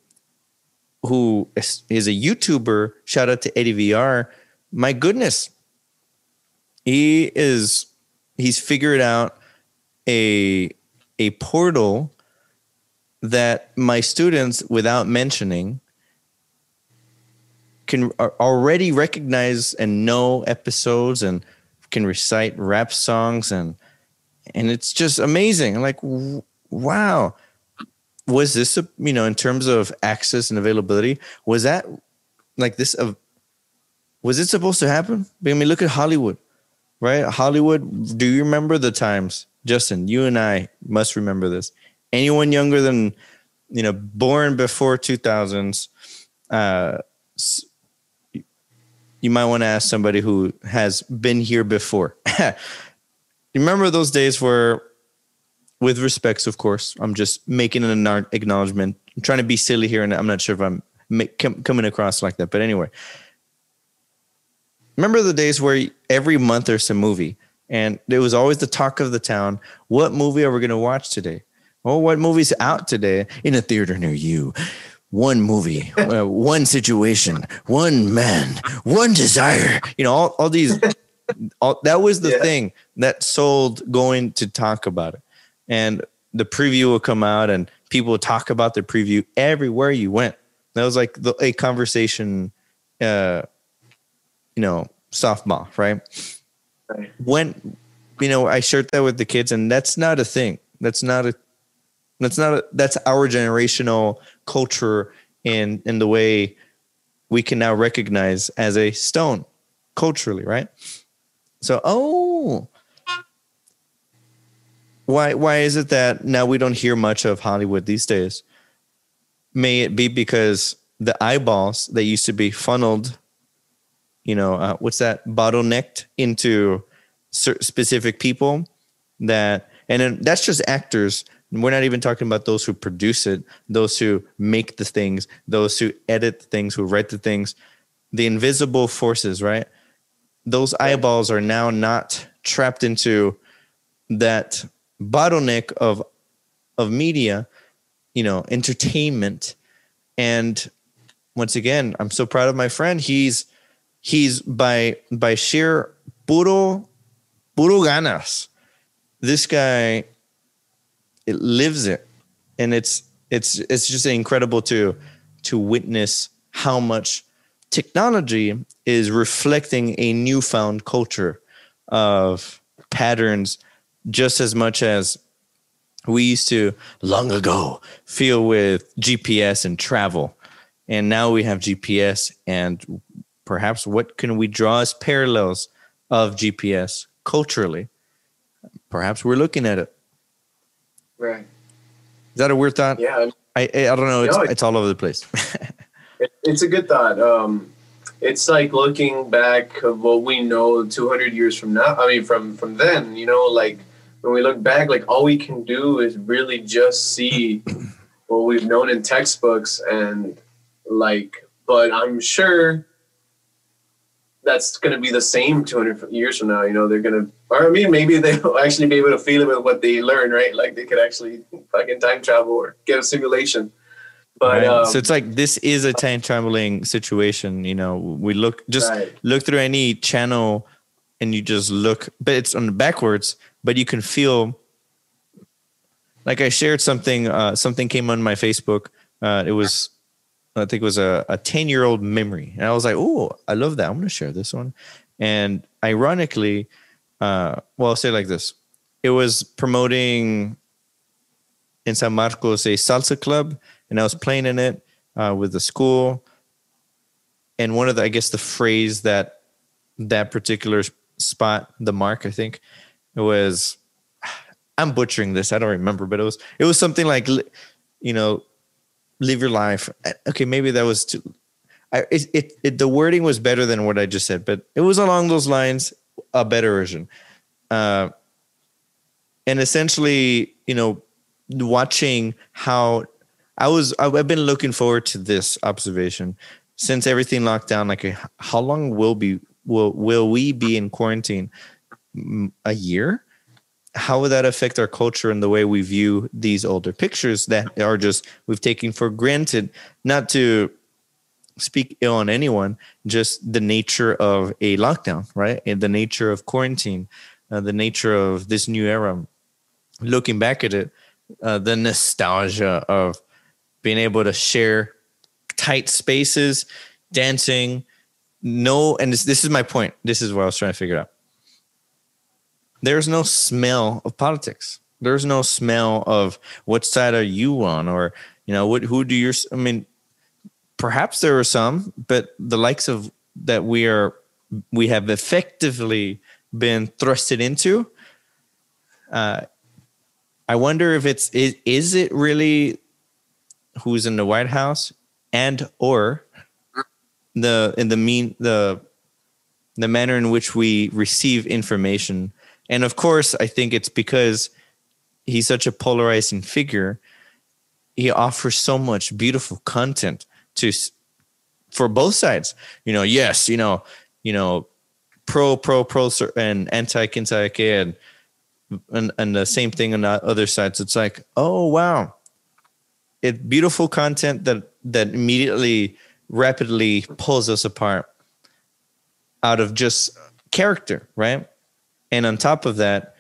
who is, is a YouTuber. Shout out to Eddie VR. My goodness, he is he's figured out a a portal that my students, without mentioning, can already recognize and know episodes and can recite rap songs and and it's just amazing. Like, wow. Was this a, you know in terms of access and availability was that like this of was it supposed to happen? I mean look at hollywood right? Hollywood do you remember the times? Justin you and i must remember this. Anyone younger than you know born before 2000s uh s- you might want to ask somebody who has been here before remember those days where with respects, of course. I'm just making an acknowledgement. I'm trying to be silly here, and I'm not sure if I'm ma- com- coming across like that. But anyway, remember the days where every month there's a movie, and it was always the talk of the town. What movie are we going to watch today? Oh, what movie's out today in a theater near you? One movie, uh, one situation, one man, one desire. You know, all, all these. All, that was the Yeah. thing that sold going to talk about it and the preview will come out and people will talk about the preview everywhere you went that was like the, a conversation uh you know softball right Right. when you know i shared that with the kids and that's not a thing that's not a that's not a, that's our generational culture in in the way we can now recognize as a stone culturally right so oh why why is it that now we don't hear much of Hollywood these days? May it be because the eyeballs that used to be funneled, you know, uh, what's that bottlenecked into specific people that, and then that's just actors. We're not even talking about those who produce it, those who make the things, those who edit the things, who write the things, the invisible forces, right? Those eyeballs are now not trapped into that bottleneck of of media, you know, entertainment. And once again, I'm so proud of my friend. He's he's by by sheer puro puro ganas. This guy it lives it. And it's it's it's just incredible to to witness how much technology is reflecting a newfound culture of patterns just as much as we used to long ago feel with GPS and travel. And now we have GPS and perhaps what can we draw as parallels of GPS culturally? Perhaps we're looking at it. Right. Is that a weird thought? Yeah. I I, I don't know. It's, no, it's all over the place. it, it's a good thought. Um, it's like looking back of what we know 200 years from now. I mean, from from then, you know, like when we look back, like all we can do is really just see what we've known in textbooks and like. But I'm sure that's going to be the same 200 years from now. You know, they're going to, or I mean, maybe they'll actually be able to feel it with what they learn, right? Like they could actually fucking time travel or get a simulation. But right. um, so it's like this is a time traveling situation. You know, we look just Right. look through any channel, and you just look, but it's on the backwards. But you can feel. Like I shared something. Uh, something came on my Facebook. Uh, it was, I think it was a a ten year old memory, and I was like, "Oh, I love that. I'm going to share this one." And ironically, uh, well, I'll say like this: it was promoting in San Marcos a salsa club, and I was playing in it uh, with the school. And one of the, I guess, the phrase that that particular spot, the mark, I think, it was. I'm butchering this. I don't remember, but it was it was something like, you know, live your life. Uh, Okay, maybe that was too. I, it, it, it the wording was better than what I just said, but it was along those lines, a better version. Uh, and essentially, you know, watching how I was, I've been looking forward to this observation since everything locked down. Like, how long will be will will we be in quarantine? A year? How would that affect our culture and the way we view these older pictures that are just we've taken for granted? Not to speak ill on anyone, just the nature of a lockdown, right? And the nature of quarantine, uh, the nature of this new era. Looking back at it, uh, the nostalgia of being able to share tight spaces, dancing. No, and this, this is my point. This is what I was trying to figure out. There's no smell of politics. There's no smell of what side are you on, or you know, what who do your. I mean, perhaps there are some, but the likes of that we are we have effectively been thrusted into. Uh, I wonder if it's is, is it really who's in the White House and or the in the mean the the manner in which we receive information. And of course, I think it's because he's such a polarizing figure. He offers so much beautiful content to for both sides. You know, yes, you know, you know, pro pro pro and anti anti and and and the same thing on the other sides. It's like, oh wow, it beautiful content that that immediately rapidly pulls us apart out of just character, right? And on top of that,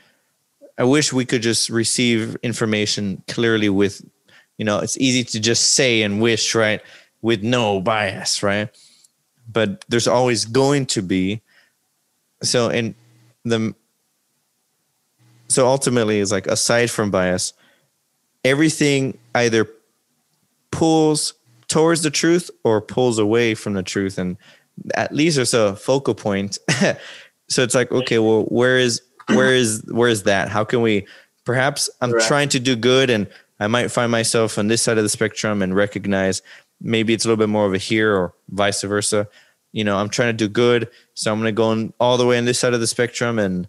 I wish we could just receive information clearly with, you know, it's easy to just say and wish, right? With no bias, right? But there's always going to be. So, and the, so ultimately, it's like aside from bias, everything either pulls towards the truth or pulls away from the truth. And at least there's a focal point. so it's like, okay, well, where is where is where is that? How can we perhaps I'm Correct. trying to do good and I might find myself on this side of the spectrum and recognize maybe it's a little bit more of a here or vice versa. You know, I'm trying to do good, so I'm gonna go on all the way on this side of the spectrum and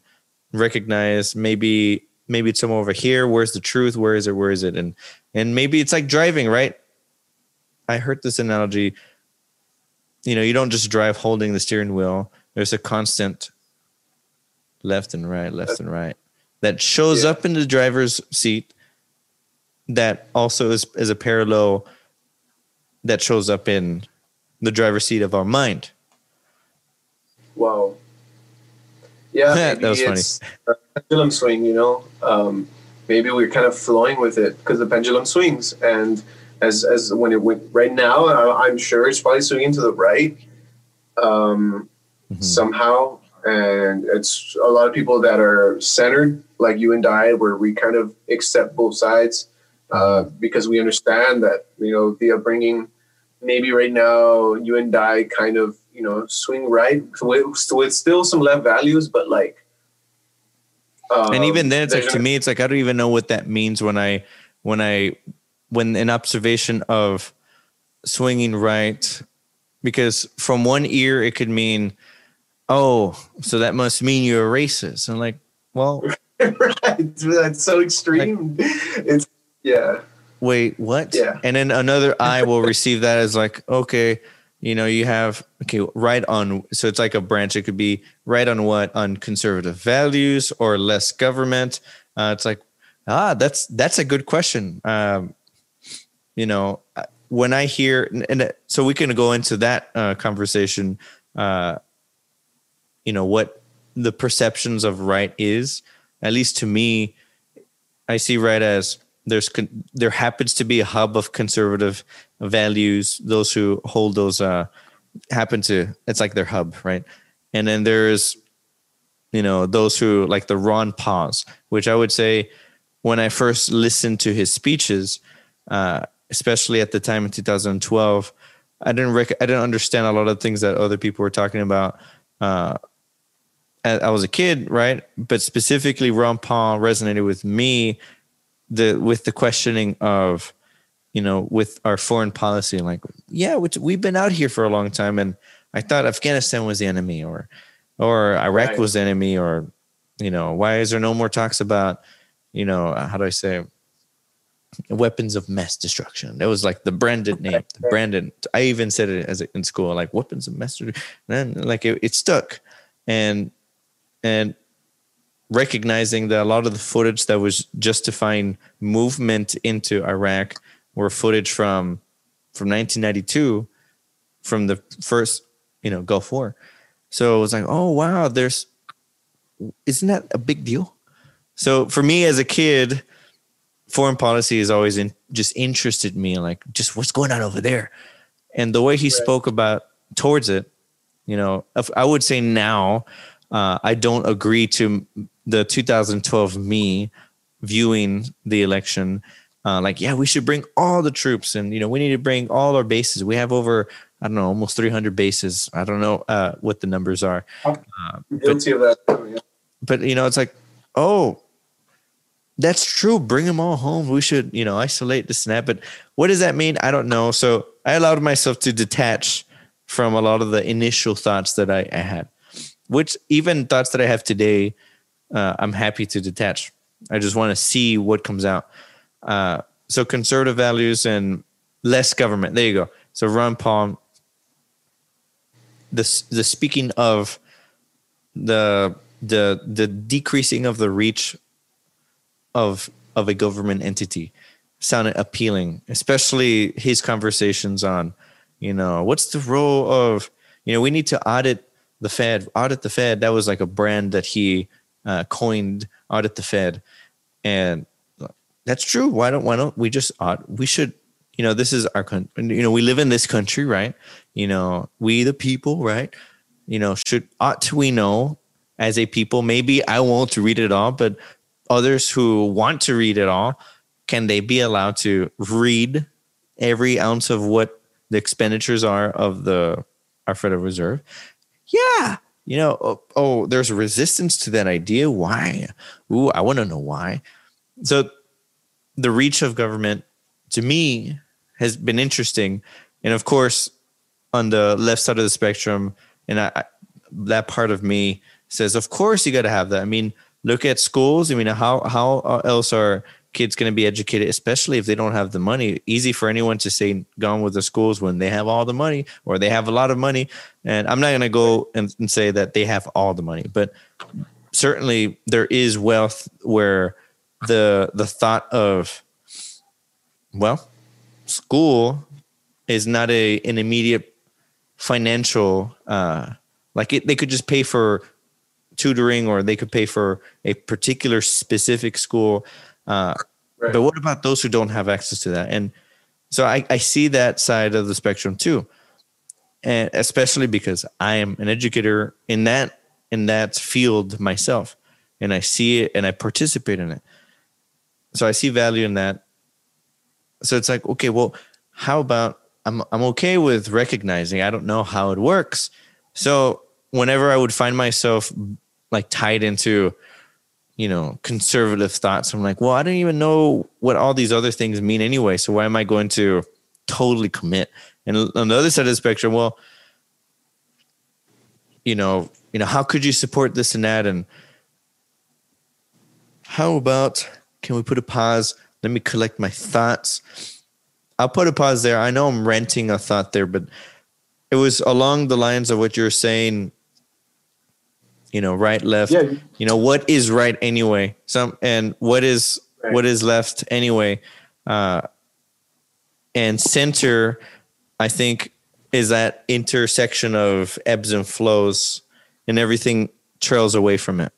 recognize maybe maybe it's somewhere over here. Where's the truth? Where is it? Where is it? And and maybe it's like driving, right? I heard this analogy. You know, you don't just drive holding the steering wheel. There's a constant left and right, left and right that shows yeah. up in the driver's seat that also is, is a parallel that shows up in the driver's seat of our mind. Wow. Yeah, that was funny. A pendulum swing, you know. Um, maybe we're kind of flowing with it because the pendulum swings, and as as when it went right now, I'm sure it's probably swinging to the right um, mm-hmm. somehow, and it's a lot of people that are centered, like you and I, where we kind of accept both sides uh, because we understand that you know the upbringing. Maybe right now you and I kind of you know swing right with, with still some left values, but like. Um, and even then, it's like to me, it's like I don't even know what that means when I when I when an observation of swinging right, because from one ear it could mean, oh, so that must mean you're a racist. I'm like, well, right, that's so extreme. Like, it's yeah. Wait, what? Yeah. And then another eye will receive that as like, okay, you know, you have okay, right on. So it's like a branch. It could be right on what on conservative values or less government. Uh, it's like, ah, that's that's a good question. Um, you know, uh, when I hear, and, and so we can go into that uh, conversation. Uh, you know what the perceptions of right is. At least to me, I see right as there's con- there happens to be a hub of conservative values. Those who hold those uh, happen to it's like their hub, right? And then there's you know those who like the Ron Pauls, which I would say when I first listened to his speeches, uh, especially at the time in 2012, I didn't rec- I didn't understand a lot of things that other people were talking about. Uh, I was a kid, right? But specifically, Ron Paul resonated with me the with the questioning of you know with our foreign policy like yeah we've been out here for a long time and i thought afghanistan was the enemy or or iraq right. was the enemy or you know why is there no more talks about you know how do i say weapons of mass destruction that was like the branded name the branded i even said it as a, in school like weapons of mass destruction and then like it, it stuck and and recognizing that a lot of the footage that was justifying movement into Iraq were footage from from 1992 from the first you know Gulf War. So it was like, oh wow, there's isn't that a big deal? So for me as a kid, foreign policy has always in, just interested me, like just what's going on over there, and the way he right. spoke about towards it, you know, I would say now uh, I don't agree to the 2012 me viewing the election. Uh, like yeah we should bring all the troops and you know we need to bring all our bases. We have over i don't know almost 300 bases. I don't know uh, what the numbers are. Uh, guilty but, of that but you know it's like oh that's true. Bring them all home. We should you know isolate the snap but what does that mean? I don't know. So i allowed myself to detach from a lot of the initial thoughts that i, I had which even thoughts that i have today uh, I'm happy to detach. I just want to see what comes out. Uh, so conservative values and less government. There you go. So Ron Paul, the the speaking of the the the decreasing of the reach of of a government entity sounded appealing, especially his conversations on, you know, what's the role of, you know, we need to audit the Fed, audit the Fed. That was like a brand that he uh, coined audit the Fed, and that's true. Why don't why don't we just audit? We should. You know, this is our country. You know, we live in this country, right? You know, we the people, right? You know, should ought to we know as a people? Maybe I won't read it all, but others who want to read it all, can they be allowed to read every ounce of what the expenditures are of the our Federal Reserve? Yeah, you know, oh, oh, there's a resistance to that idea. Why? Ooh, I want to know why. So the reach of government to me has been interesting. And of course, on the left side of the spectrum, and I, I that part of me says, of course you got to have that. I mean, look at schools. I mean, how how uh, else are kids going to be educated, especially if they don't have the money? Easy for anyone to say gone with the schools when they have all the money or they have a lot of money. And I'm not going to go and, and say that they have all the money, but certainly there is wealth where the the thought of well school is not a an immediate financial uh like it, they could just pay for tutoring or they could pay for a particular specific school uh right. but what about those who don't have access to that and so I, I see that side of the spectrum too and especially because i am an educator in that in that field myself and I see it and I participate in it. So I see value in that. So it's like, okay, well, how about I'm I'm okay with recognizing I don't know how it works. So whenever I would find myself like tied into you know conservative thoughts i'm like well i don't even know what all these other things mean anyway so why am i going to totally commit and on the other side of the spectrum well you know you know, how could you support this and that? And how about can we put a pause? Let me collect my thoughts. I'll put a pause there. I know I'm renting a thought there, but it was along the lines of what you're saying. You know, right, left. Yeah. You know, what is right anyway? Some and what is right. what is left anyway? Uh, and center, I think, is that intersection of ebbs and flows and everything trails away from it.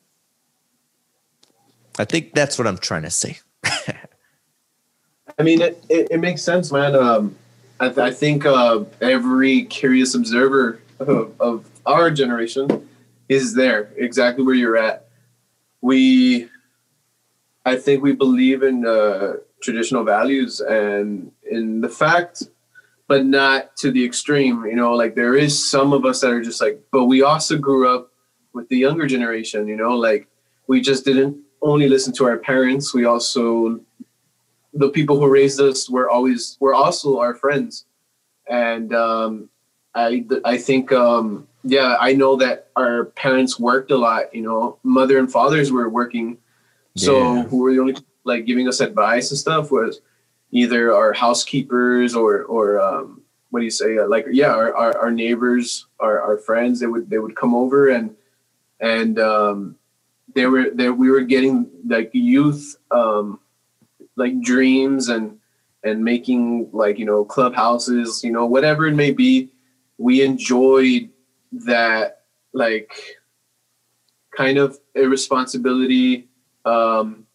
I think that's what I'm trying to say. I mean, it, it, it, makes sense, man. Um, I, th- I, think uh, every curious observer of, of, our generation is there, exactly where you're at. We, I think we believe in uh, traditional values and in the fact but not to the extreme. You know, like there is some of us that are just like, but we also grew up with the younger generation. You know, like we just didn't only listen to our parents. We also the people who raised us were always were also our friends, and um, I I think um, yeah I know that our parents worked a lot. You know, mother and fathers were working, so yeah. who were the only like giving us advice and stuff was either our housekeepers or or um, what do you say uh, like yeah our, our, our, neighbors our, our friends they would they would come over and and um, they were there we were getting like youth um, like dreams and and making like you know clubhouses you know whatever it may be we enjoyed that like kind of irresponsibility um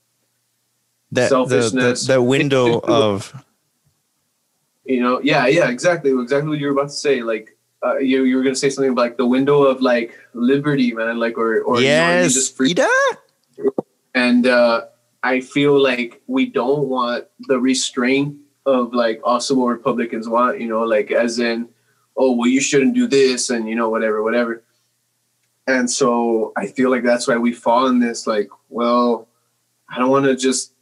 that selfishness, the, the, the window of you know, yeah, yeah, exactly, exactly what you were about to say. Like, uh, you you were gonna say something about, like the window of like liberty, man, like or or yes, just freedom. And uh, I feel like we don't want the restraint of like also what Republicans want, you know, like as in, oh well, you shouldn't do this, and you know, whatever, whatever. And so I feel like that's why we fall in this, like, well, I don't want to just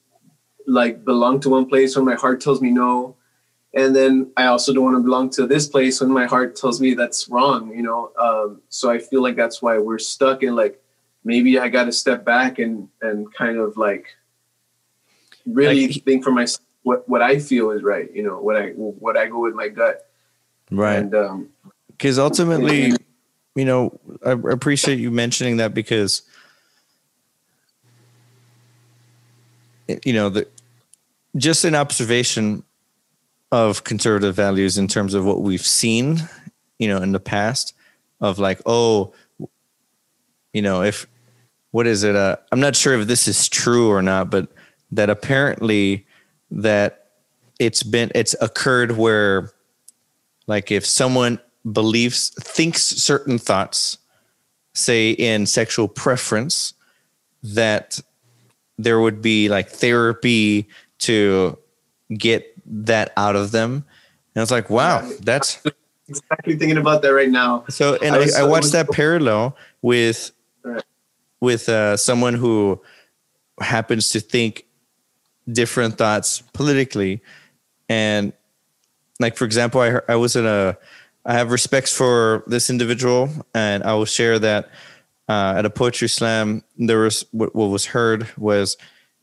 like belong to one place when my heart tells me no. And then i also don't want to belong to this place when my heart tells me that's wrong you know? Um, so i feel like that's why we're stuck in like maybe i got to step back and and kind of like really like, think for myself what what i feel is right you know what i what i go with my gut right and um because ultimately you know i appreciate you mentioning that because you know the just an observation of conservative values in terms of what we've seen, you know, in the past of like, oh, you know, if what is it? Uh, I'm not sure if this is true or not, but that apparently that it's been it's occurred where like if someone believes thinks certain thoughts say in sexual preference that there would be like therapy to get that out of them. And it's like, wow, that's exactly thinking about that right now. So, and I, I, I watched that parallel with right. with uh, someone who happens to think different thoughts politically, and like for example, I I was in a I have respects for this individual, and I will share that uh, at a poetry slam, there was what, what was heard was,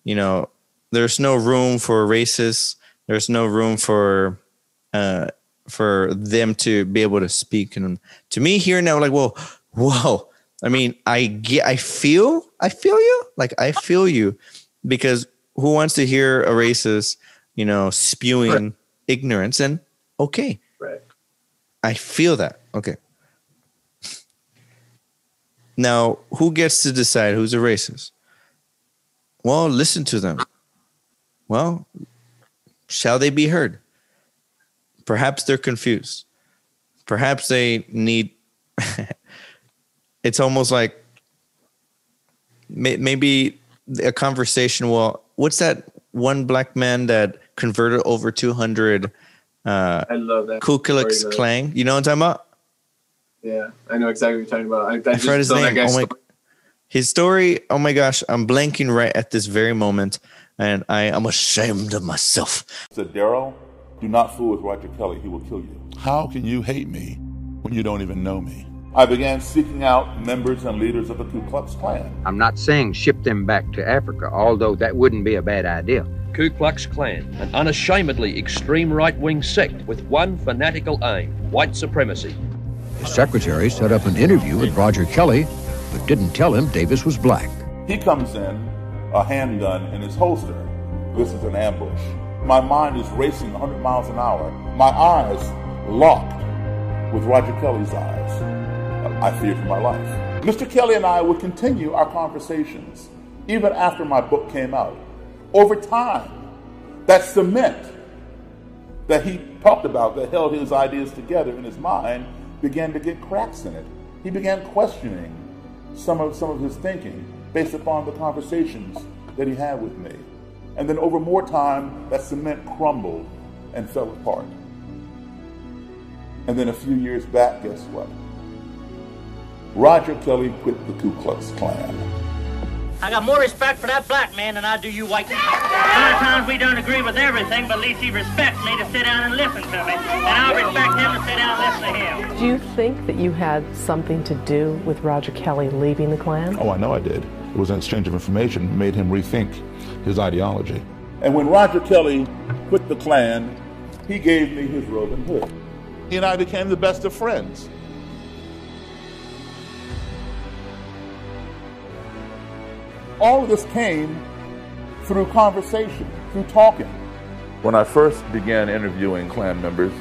you know, there's no room for racists. There's no room for uh, for them to be able to speak. And to me, here now, like, well, whoa. I mean, I get, I feel, I feel you. Like, I feel you, because who wants to hear a racist, you know, spewing. Ignorance? And okay, right. I feel that. Okay. Now, who gets to decide who's a racist? Well, listen to them. Well, shall they be heard? Perhaps they're confused. Perhaps they need. it's almost like maybe a conversation. Well, what's that one black man that converted over 200 uh, I love that. Ku Klux Klan? You know what I'm talking about? Yeah, I know exactly what you're talking about. I, I, I just his name. Oh my, his story. Oh my gosh, I'm blanking right at this very moment, and I am ashamed of myself. Said Daryl, do not fool with Roger Kelly. He will kill you. How can you hate me when you don't even know me? I began seeking out members and leaders of the Ku Klux Klan. I'm not saying ship them back to Africa, although that wouldn't be a bad idea. Ku Klux Klan, an unashamedly extreme right wing sect with one fanatical aim white supremacy. His secretary set up an interview with Roger Kelly, but didn't tell him Davis was black. He comes in, a handgun in his holster. This is an ambush. My mind is racing 100 miles an hour. My eyes locked with Roger Kelly's eyes. I fear for my life. Mr. Kelly and I would continue our conversations even after my book came out. Over time, that cement that he talked about that held his ideas together in his mind began to get cracks in it. He began questioning some of, some of his thinking based upon the conversations that he had with me. And then over more time, that cement crumbled and fell apart. And then a few years back, guess what? Roger Kelly quit the Ku Klux Klan. I got more respect for that black man than I do you white people. Sometimes we don't agree with everything, but at least he respects me to sit down and listen to me. And I'll respect him to sit down and listen to him. Do you think that you had something to do with Roger Kelly leaving the Klan? Oh, I know I did. It was an exchange of information made him rethink his ideology. And when Roger Kelly quit the Klan, he gave me his robe and hood. He and I became the best of friends. All of this came through conversation, through talking. When I first began interviewing Klan members,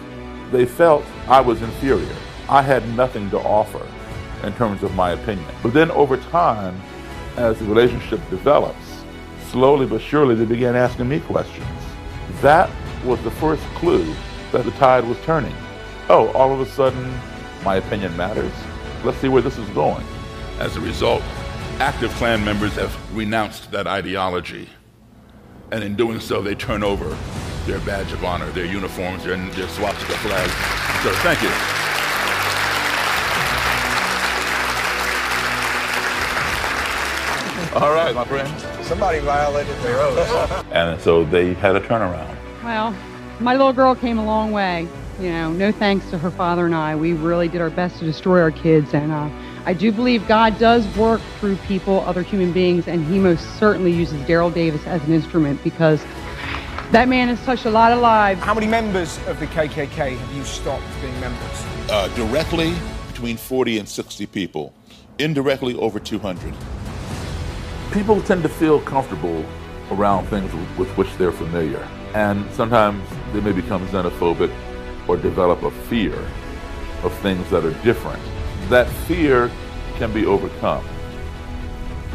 they felt I was inferior. I had nothing to offer in terms of my opinion. But then over time, as the relationship develops, slowly but surely they began asking me questions. That was the first clue that the tide was turning. Oh, all of a sudden, my opinion matters. Let's see where this is going. As a result, active Klan members have renounced that ideology. And in doing so, they turn over their badge of honor, their uniforms, their, their swastika flags. So thank you. All right, my friend. Somebody violated their oath. and so they had a turnaround. Well, my little girl came a long way. You know, no thanks to her father and I. We really did our best to destroy our kids, and uh, I do believe God does work through people, other human beings, and He most certainly uses Daryl Davis as an instrument because that man has touched a lot of lives. How many members of the KKK have you stopped being members? Uh, directly, between 40 and 60 people. Indirectly, over 200. People tend to feel comfortable around things with which they're familiar. And sometimes they may become xenophobic or develop a fear of things that are different that fear can be overcome.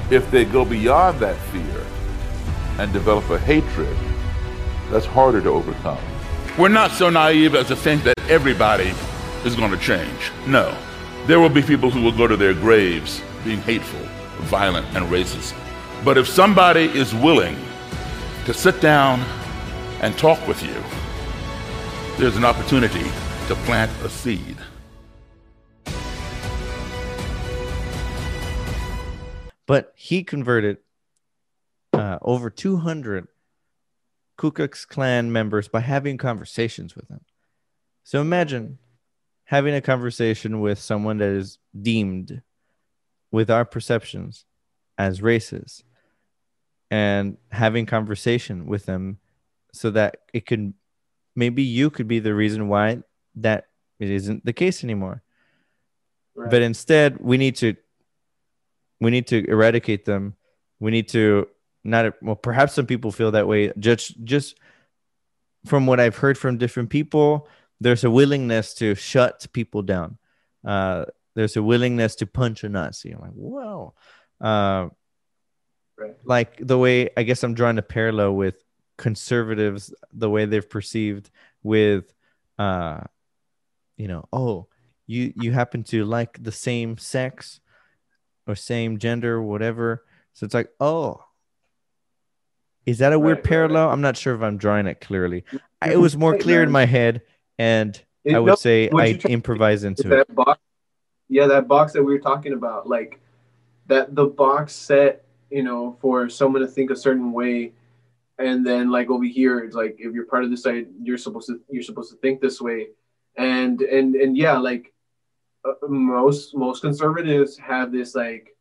If they go beyond that fear and develop a hatred, that's harder to overcome. We're not so naive as to think that everybody is going to change. No. There will be people who will go to their graves being hateful, violent, and racist. But if somebody is willing to sit down and talk with you, there's an opportunity to plant a seed. But he converted uh, over 200 Ku Klux Klan members by having conversations with them. So imagine having a conversation with someone that is deemed with our perceptions as racist and having conversation with them so that it could maybe you could be the reason why that it isn't the case anymore right. but instead we need to we need to eradicate them. We need to not well perhaps some people feel that way. Just just from what i've heard from different people there's a willingness to shut people down. Uh, there's a willingness to punch a nazi. I'm like whoa. Uh, right. like the way i guess i'm drawing a parallel with conservatives the way they've perceived with uh you know oh you you happen to like the same sex or same gender whatever. So it's like oh is that a weird right, parallel? Right. i'm not sure if i'm drawing it clearly. It was more clear in my head and it, i would no, say i improvise into it. box, yeah that box that we were talking about like that the box set you know for someone to think a certain way and then like over here it's like if you're part of this side, you're supposed to you're supposed to think this way. And and and yeah like most most conservatives have this like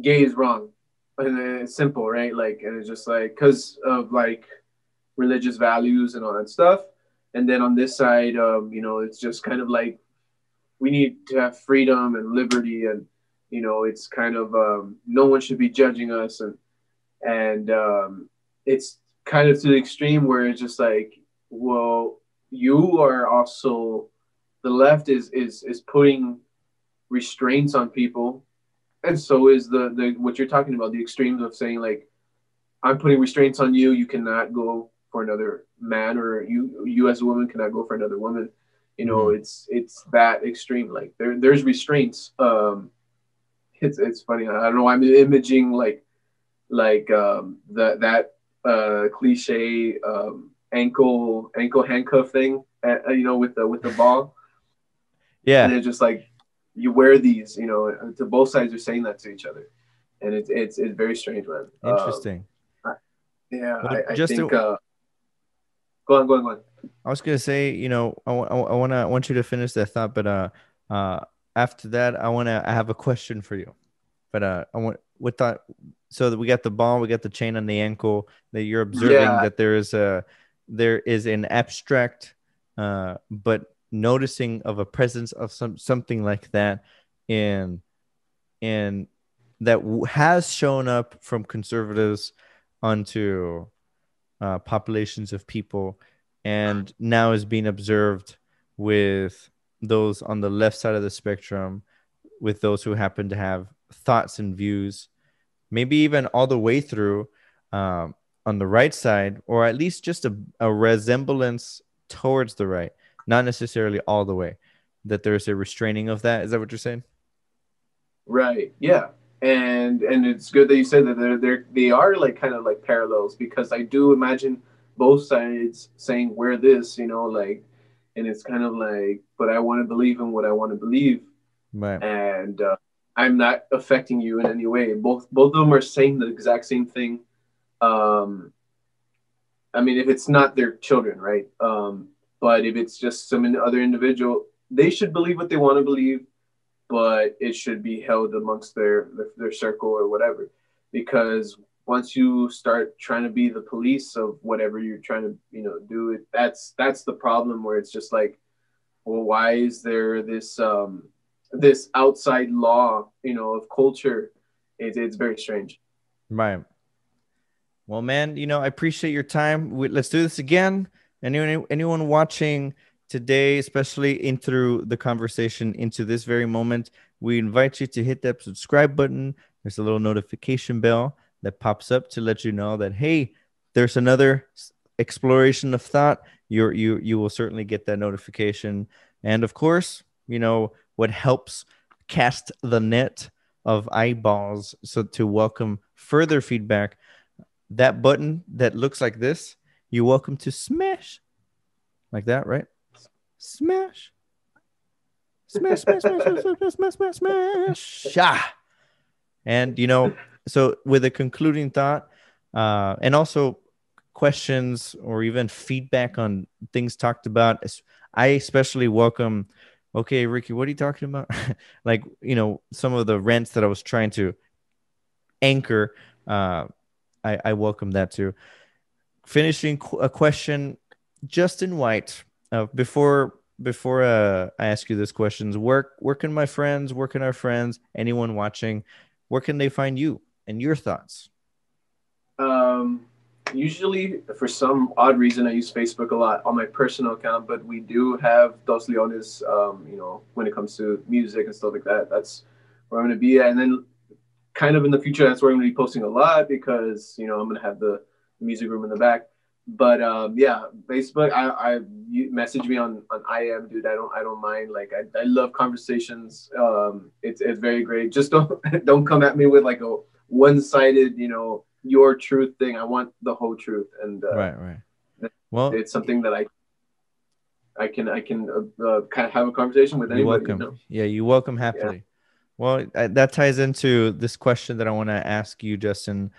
gay is wrong. And it's simple right? Like and it's just like because of like religious values and all that stuff. And then on this side um you know it's just kind of like we need to have freedom and liberty and you know it's kind of um no one should be judging us. And and um it's kind of to the extreme where it's just like, well, you are also the left is is is putting restraints on people, and so is the the what you're talking about the extremes of saying like, I'm putting restraints on you. You cannot go for another man, or you you as a woman cannot go for another woman. You know, mm-hmm. it's it's that extreme. Like there there's restraints. Um, it's it's funny. I don't know. I'm imaging like like um that that uh, cliche um, ankle ankle handcuff thing, uh, you know, with the with the ball. Yeah, and it's just like you wear these, you know, to both sides are saying that to each other, and it's it's it's very strange, man. Interesting. Um, yeah, I, I just think. To, uh, go on, go on, go on. I was gonna say, you know, I, I, I wanna I want you to finish that thought, but uh, uh, after that, I wanna I have a question for you, but uh, I want what thought so that we got the ball, we got the chain on the ankle. That you're observing yeah. that there is a there is an abstract, uh, but noticing of a presence of some something like that. In in that has shown up from conservatives onto uh, populations of people and now is being observed with those on the left side of the spectrum with those who happen to have thoughts and views maybe even all the way through um, on the right side, or at least just a, a resemblance towards the right, not necessarily all the way. That there's a restraining of that. Is that what you're saying? Right. Yeah. And and it's good that you said that they're they're they are like kind of like parallels because I do imagine both sides saying we're this, you know, like, and it's kind of like, but I want to believe in what I want to believe. Right. And uh, I'm not affecting you in any way. Both both of them are saying the exact same thing. Um, I mean, if it's not their children, right? Um, but if it's just some other individual, they should believe what they want to believe, but it should be held amongst their their circle or whatever. Because once you start trying to be the police of whatever you're trying to, you know, do it, that's that's the problem where it's just like, well, why is there this um, this outside law, you know, of culture, it, it's very strange. Right. Well, man, you know, I appreciate your time. We, let's do this again. Anyone, anyone watching today, especially in through the conversation into this very moment, we invite you to hit that subscribe button. There's a little notification bell that pops up to let you know that hey, there's another exploration of thought. You're you you will certainly get that notification. And of course, you know, what helps cast the net of eyeballs so to welcome further feedback that button that looks like this you're welcome to smash like that, right? Smash. Smash, smash, smash, smash, smash, smash, smash, smash. Ah! And, you know, so with a concluding thought, uh, and also questions or even feedback on things talked about, I especially welcome, okay, Ricky, what are you talking about? like, you know, some of the rents that I was trying to anchor, uh, I, I welcome that too. Finishing a question, Justin White. Uh, before before uh, I ask you this questions, where where can my friends, where can our friends, anyone watching, where can they find you and your thoughts? Um, usually, for some odd reason, I use Facebook a lot on my personal account, but we do have Dos Leones. Um, you know, when it comes to music and stuff like that, that's where I'm going to be at. And then, kind of in the future, that's where I'm going to be posting a lot because you know I'm going to have the music room in the back but um, yeah, Facebook. I, I you message me on on IM, dude. I don't I don't mind. Like I, I love conversations. Um, it's it's very great. Just don't don't come at me with like a one sided, you know, your truth thing. I want the whole truth. And uh, right, right. Well, it's something that I I can I can uh, uh, kind of have a conversation with anybody. welcome. You know? Yeah, you welcome happily. Yeah. Well, that ties into this question that I want to ask you, Justin.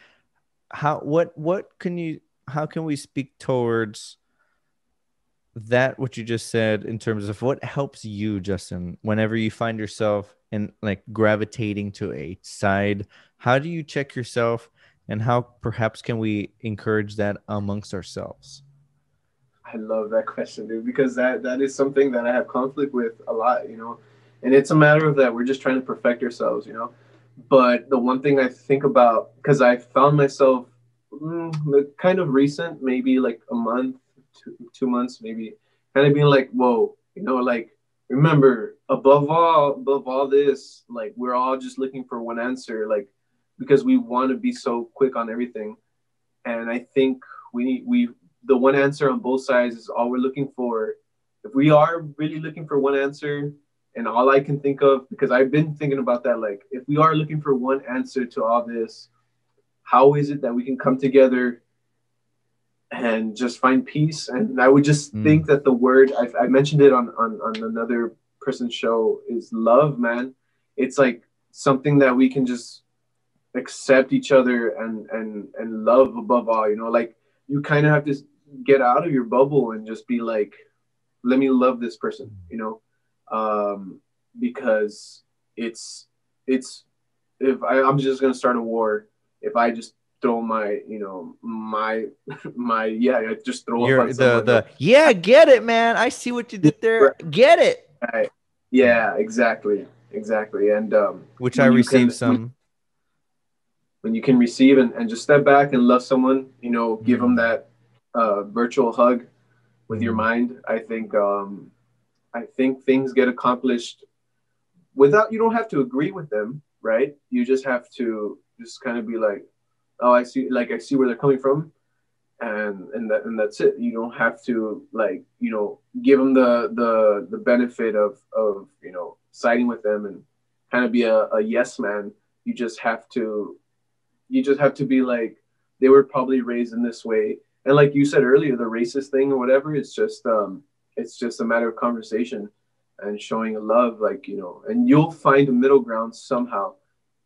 How what what can you how can we speak towards that what you just said in terms of what helps you justin whenever you find yourself in like gravitating to a side? How do you check yourself and how perhaps can we encourage that amongst ourselves? I love that question dude because that that is something that i have conflict with a lot you know? And it's a matter of that we're just trying to perfect ourselves you know but the one thing i think about because i found myself mm, kind of recent, maybe like a month, two, two months, maybe kind of being like, whoa, you know, like remember above all, above all this, like we're all just looking for one answer, like because we want to be so quick on everything. And I think we need, we the one answer on both sides is all we're looking for. If we are really looking for one answer, and all I can think of, because I've been thinking about that, like if we are looking for one answer to all this, how is it that we can come together and just find peace? And i would just mm. think that the word I've, i mentioned it on, on on another person's show is love man. It's like something that we can just accept each other and and and love above all you know? Like you kind of have to get out of your bubble and just be like let me love this person you know um because it's it's if I, i'm just gonna start a war if I just throw my, you know, my, my, yeah, I just throw the, the, yeah, get it, man. I see what you did there. Get it. Right. Yeah, exactly. Exactly. And, um, which I received some. When you can receive and, and just step back and love someone, you know, give mm-hmm. them that, uh, virtual hug with your mm-hmm. mind. I think, um, I think things get accomplished without, you don't have to agree with them, right? You just have to just kind of be like, oh, I see, like I see where they're coming from, and and that and that's it. You don't have to like you know give them the the the benefit of of you know siding with them and kind of be a, a yes man. You just have to, you just have to be like they were probably raised in this way, and like you said earlier, the racist thing or whatever, it's just um it's just a matter of conversation and showing love like you know and you'll find a middle ground somehow.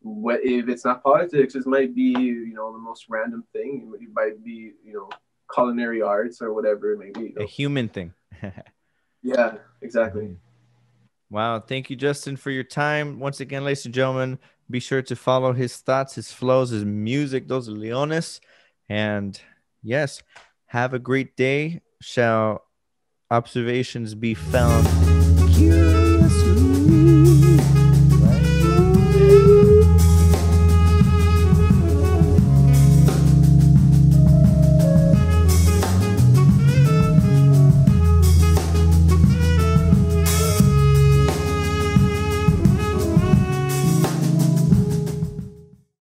What if it's not politics it might be you know the most random thing. It might be you know culinary arts or whatever it may be you know? a human thing. Yeah exactly. Mm-hmm. Wow thank you justin for your time. Once again ladies and gentlemen be sure to follow his thoughts his flows his music Dos Leones. And yes have a great day. Shall observations be found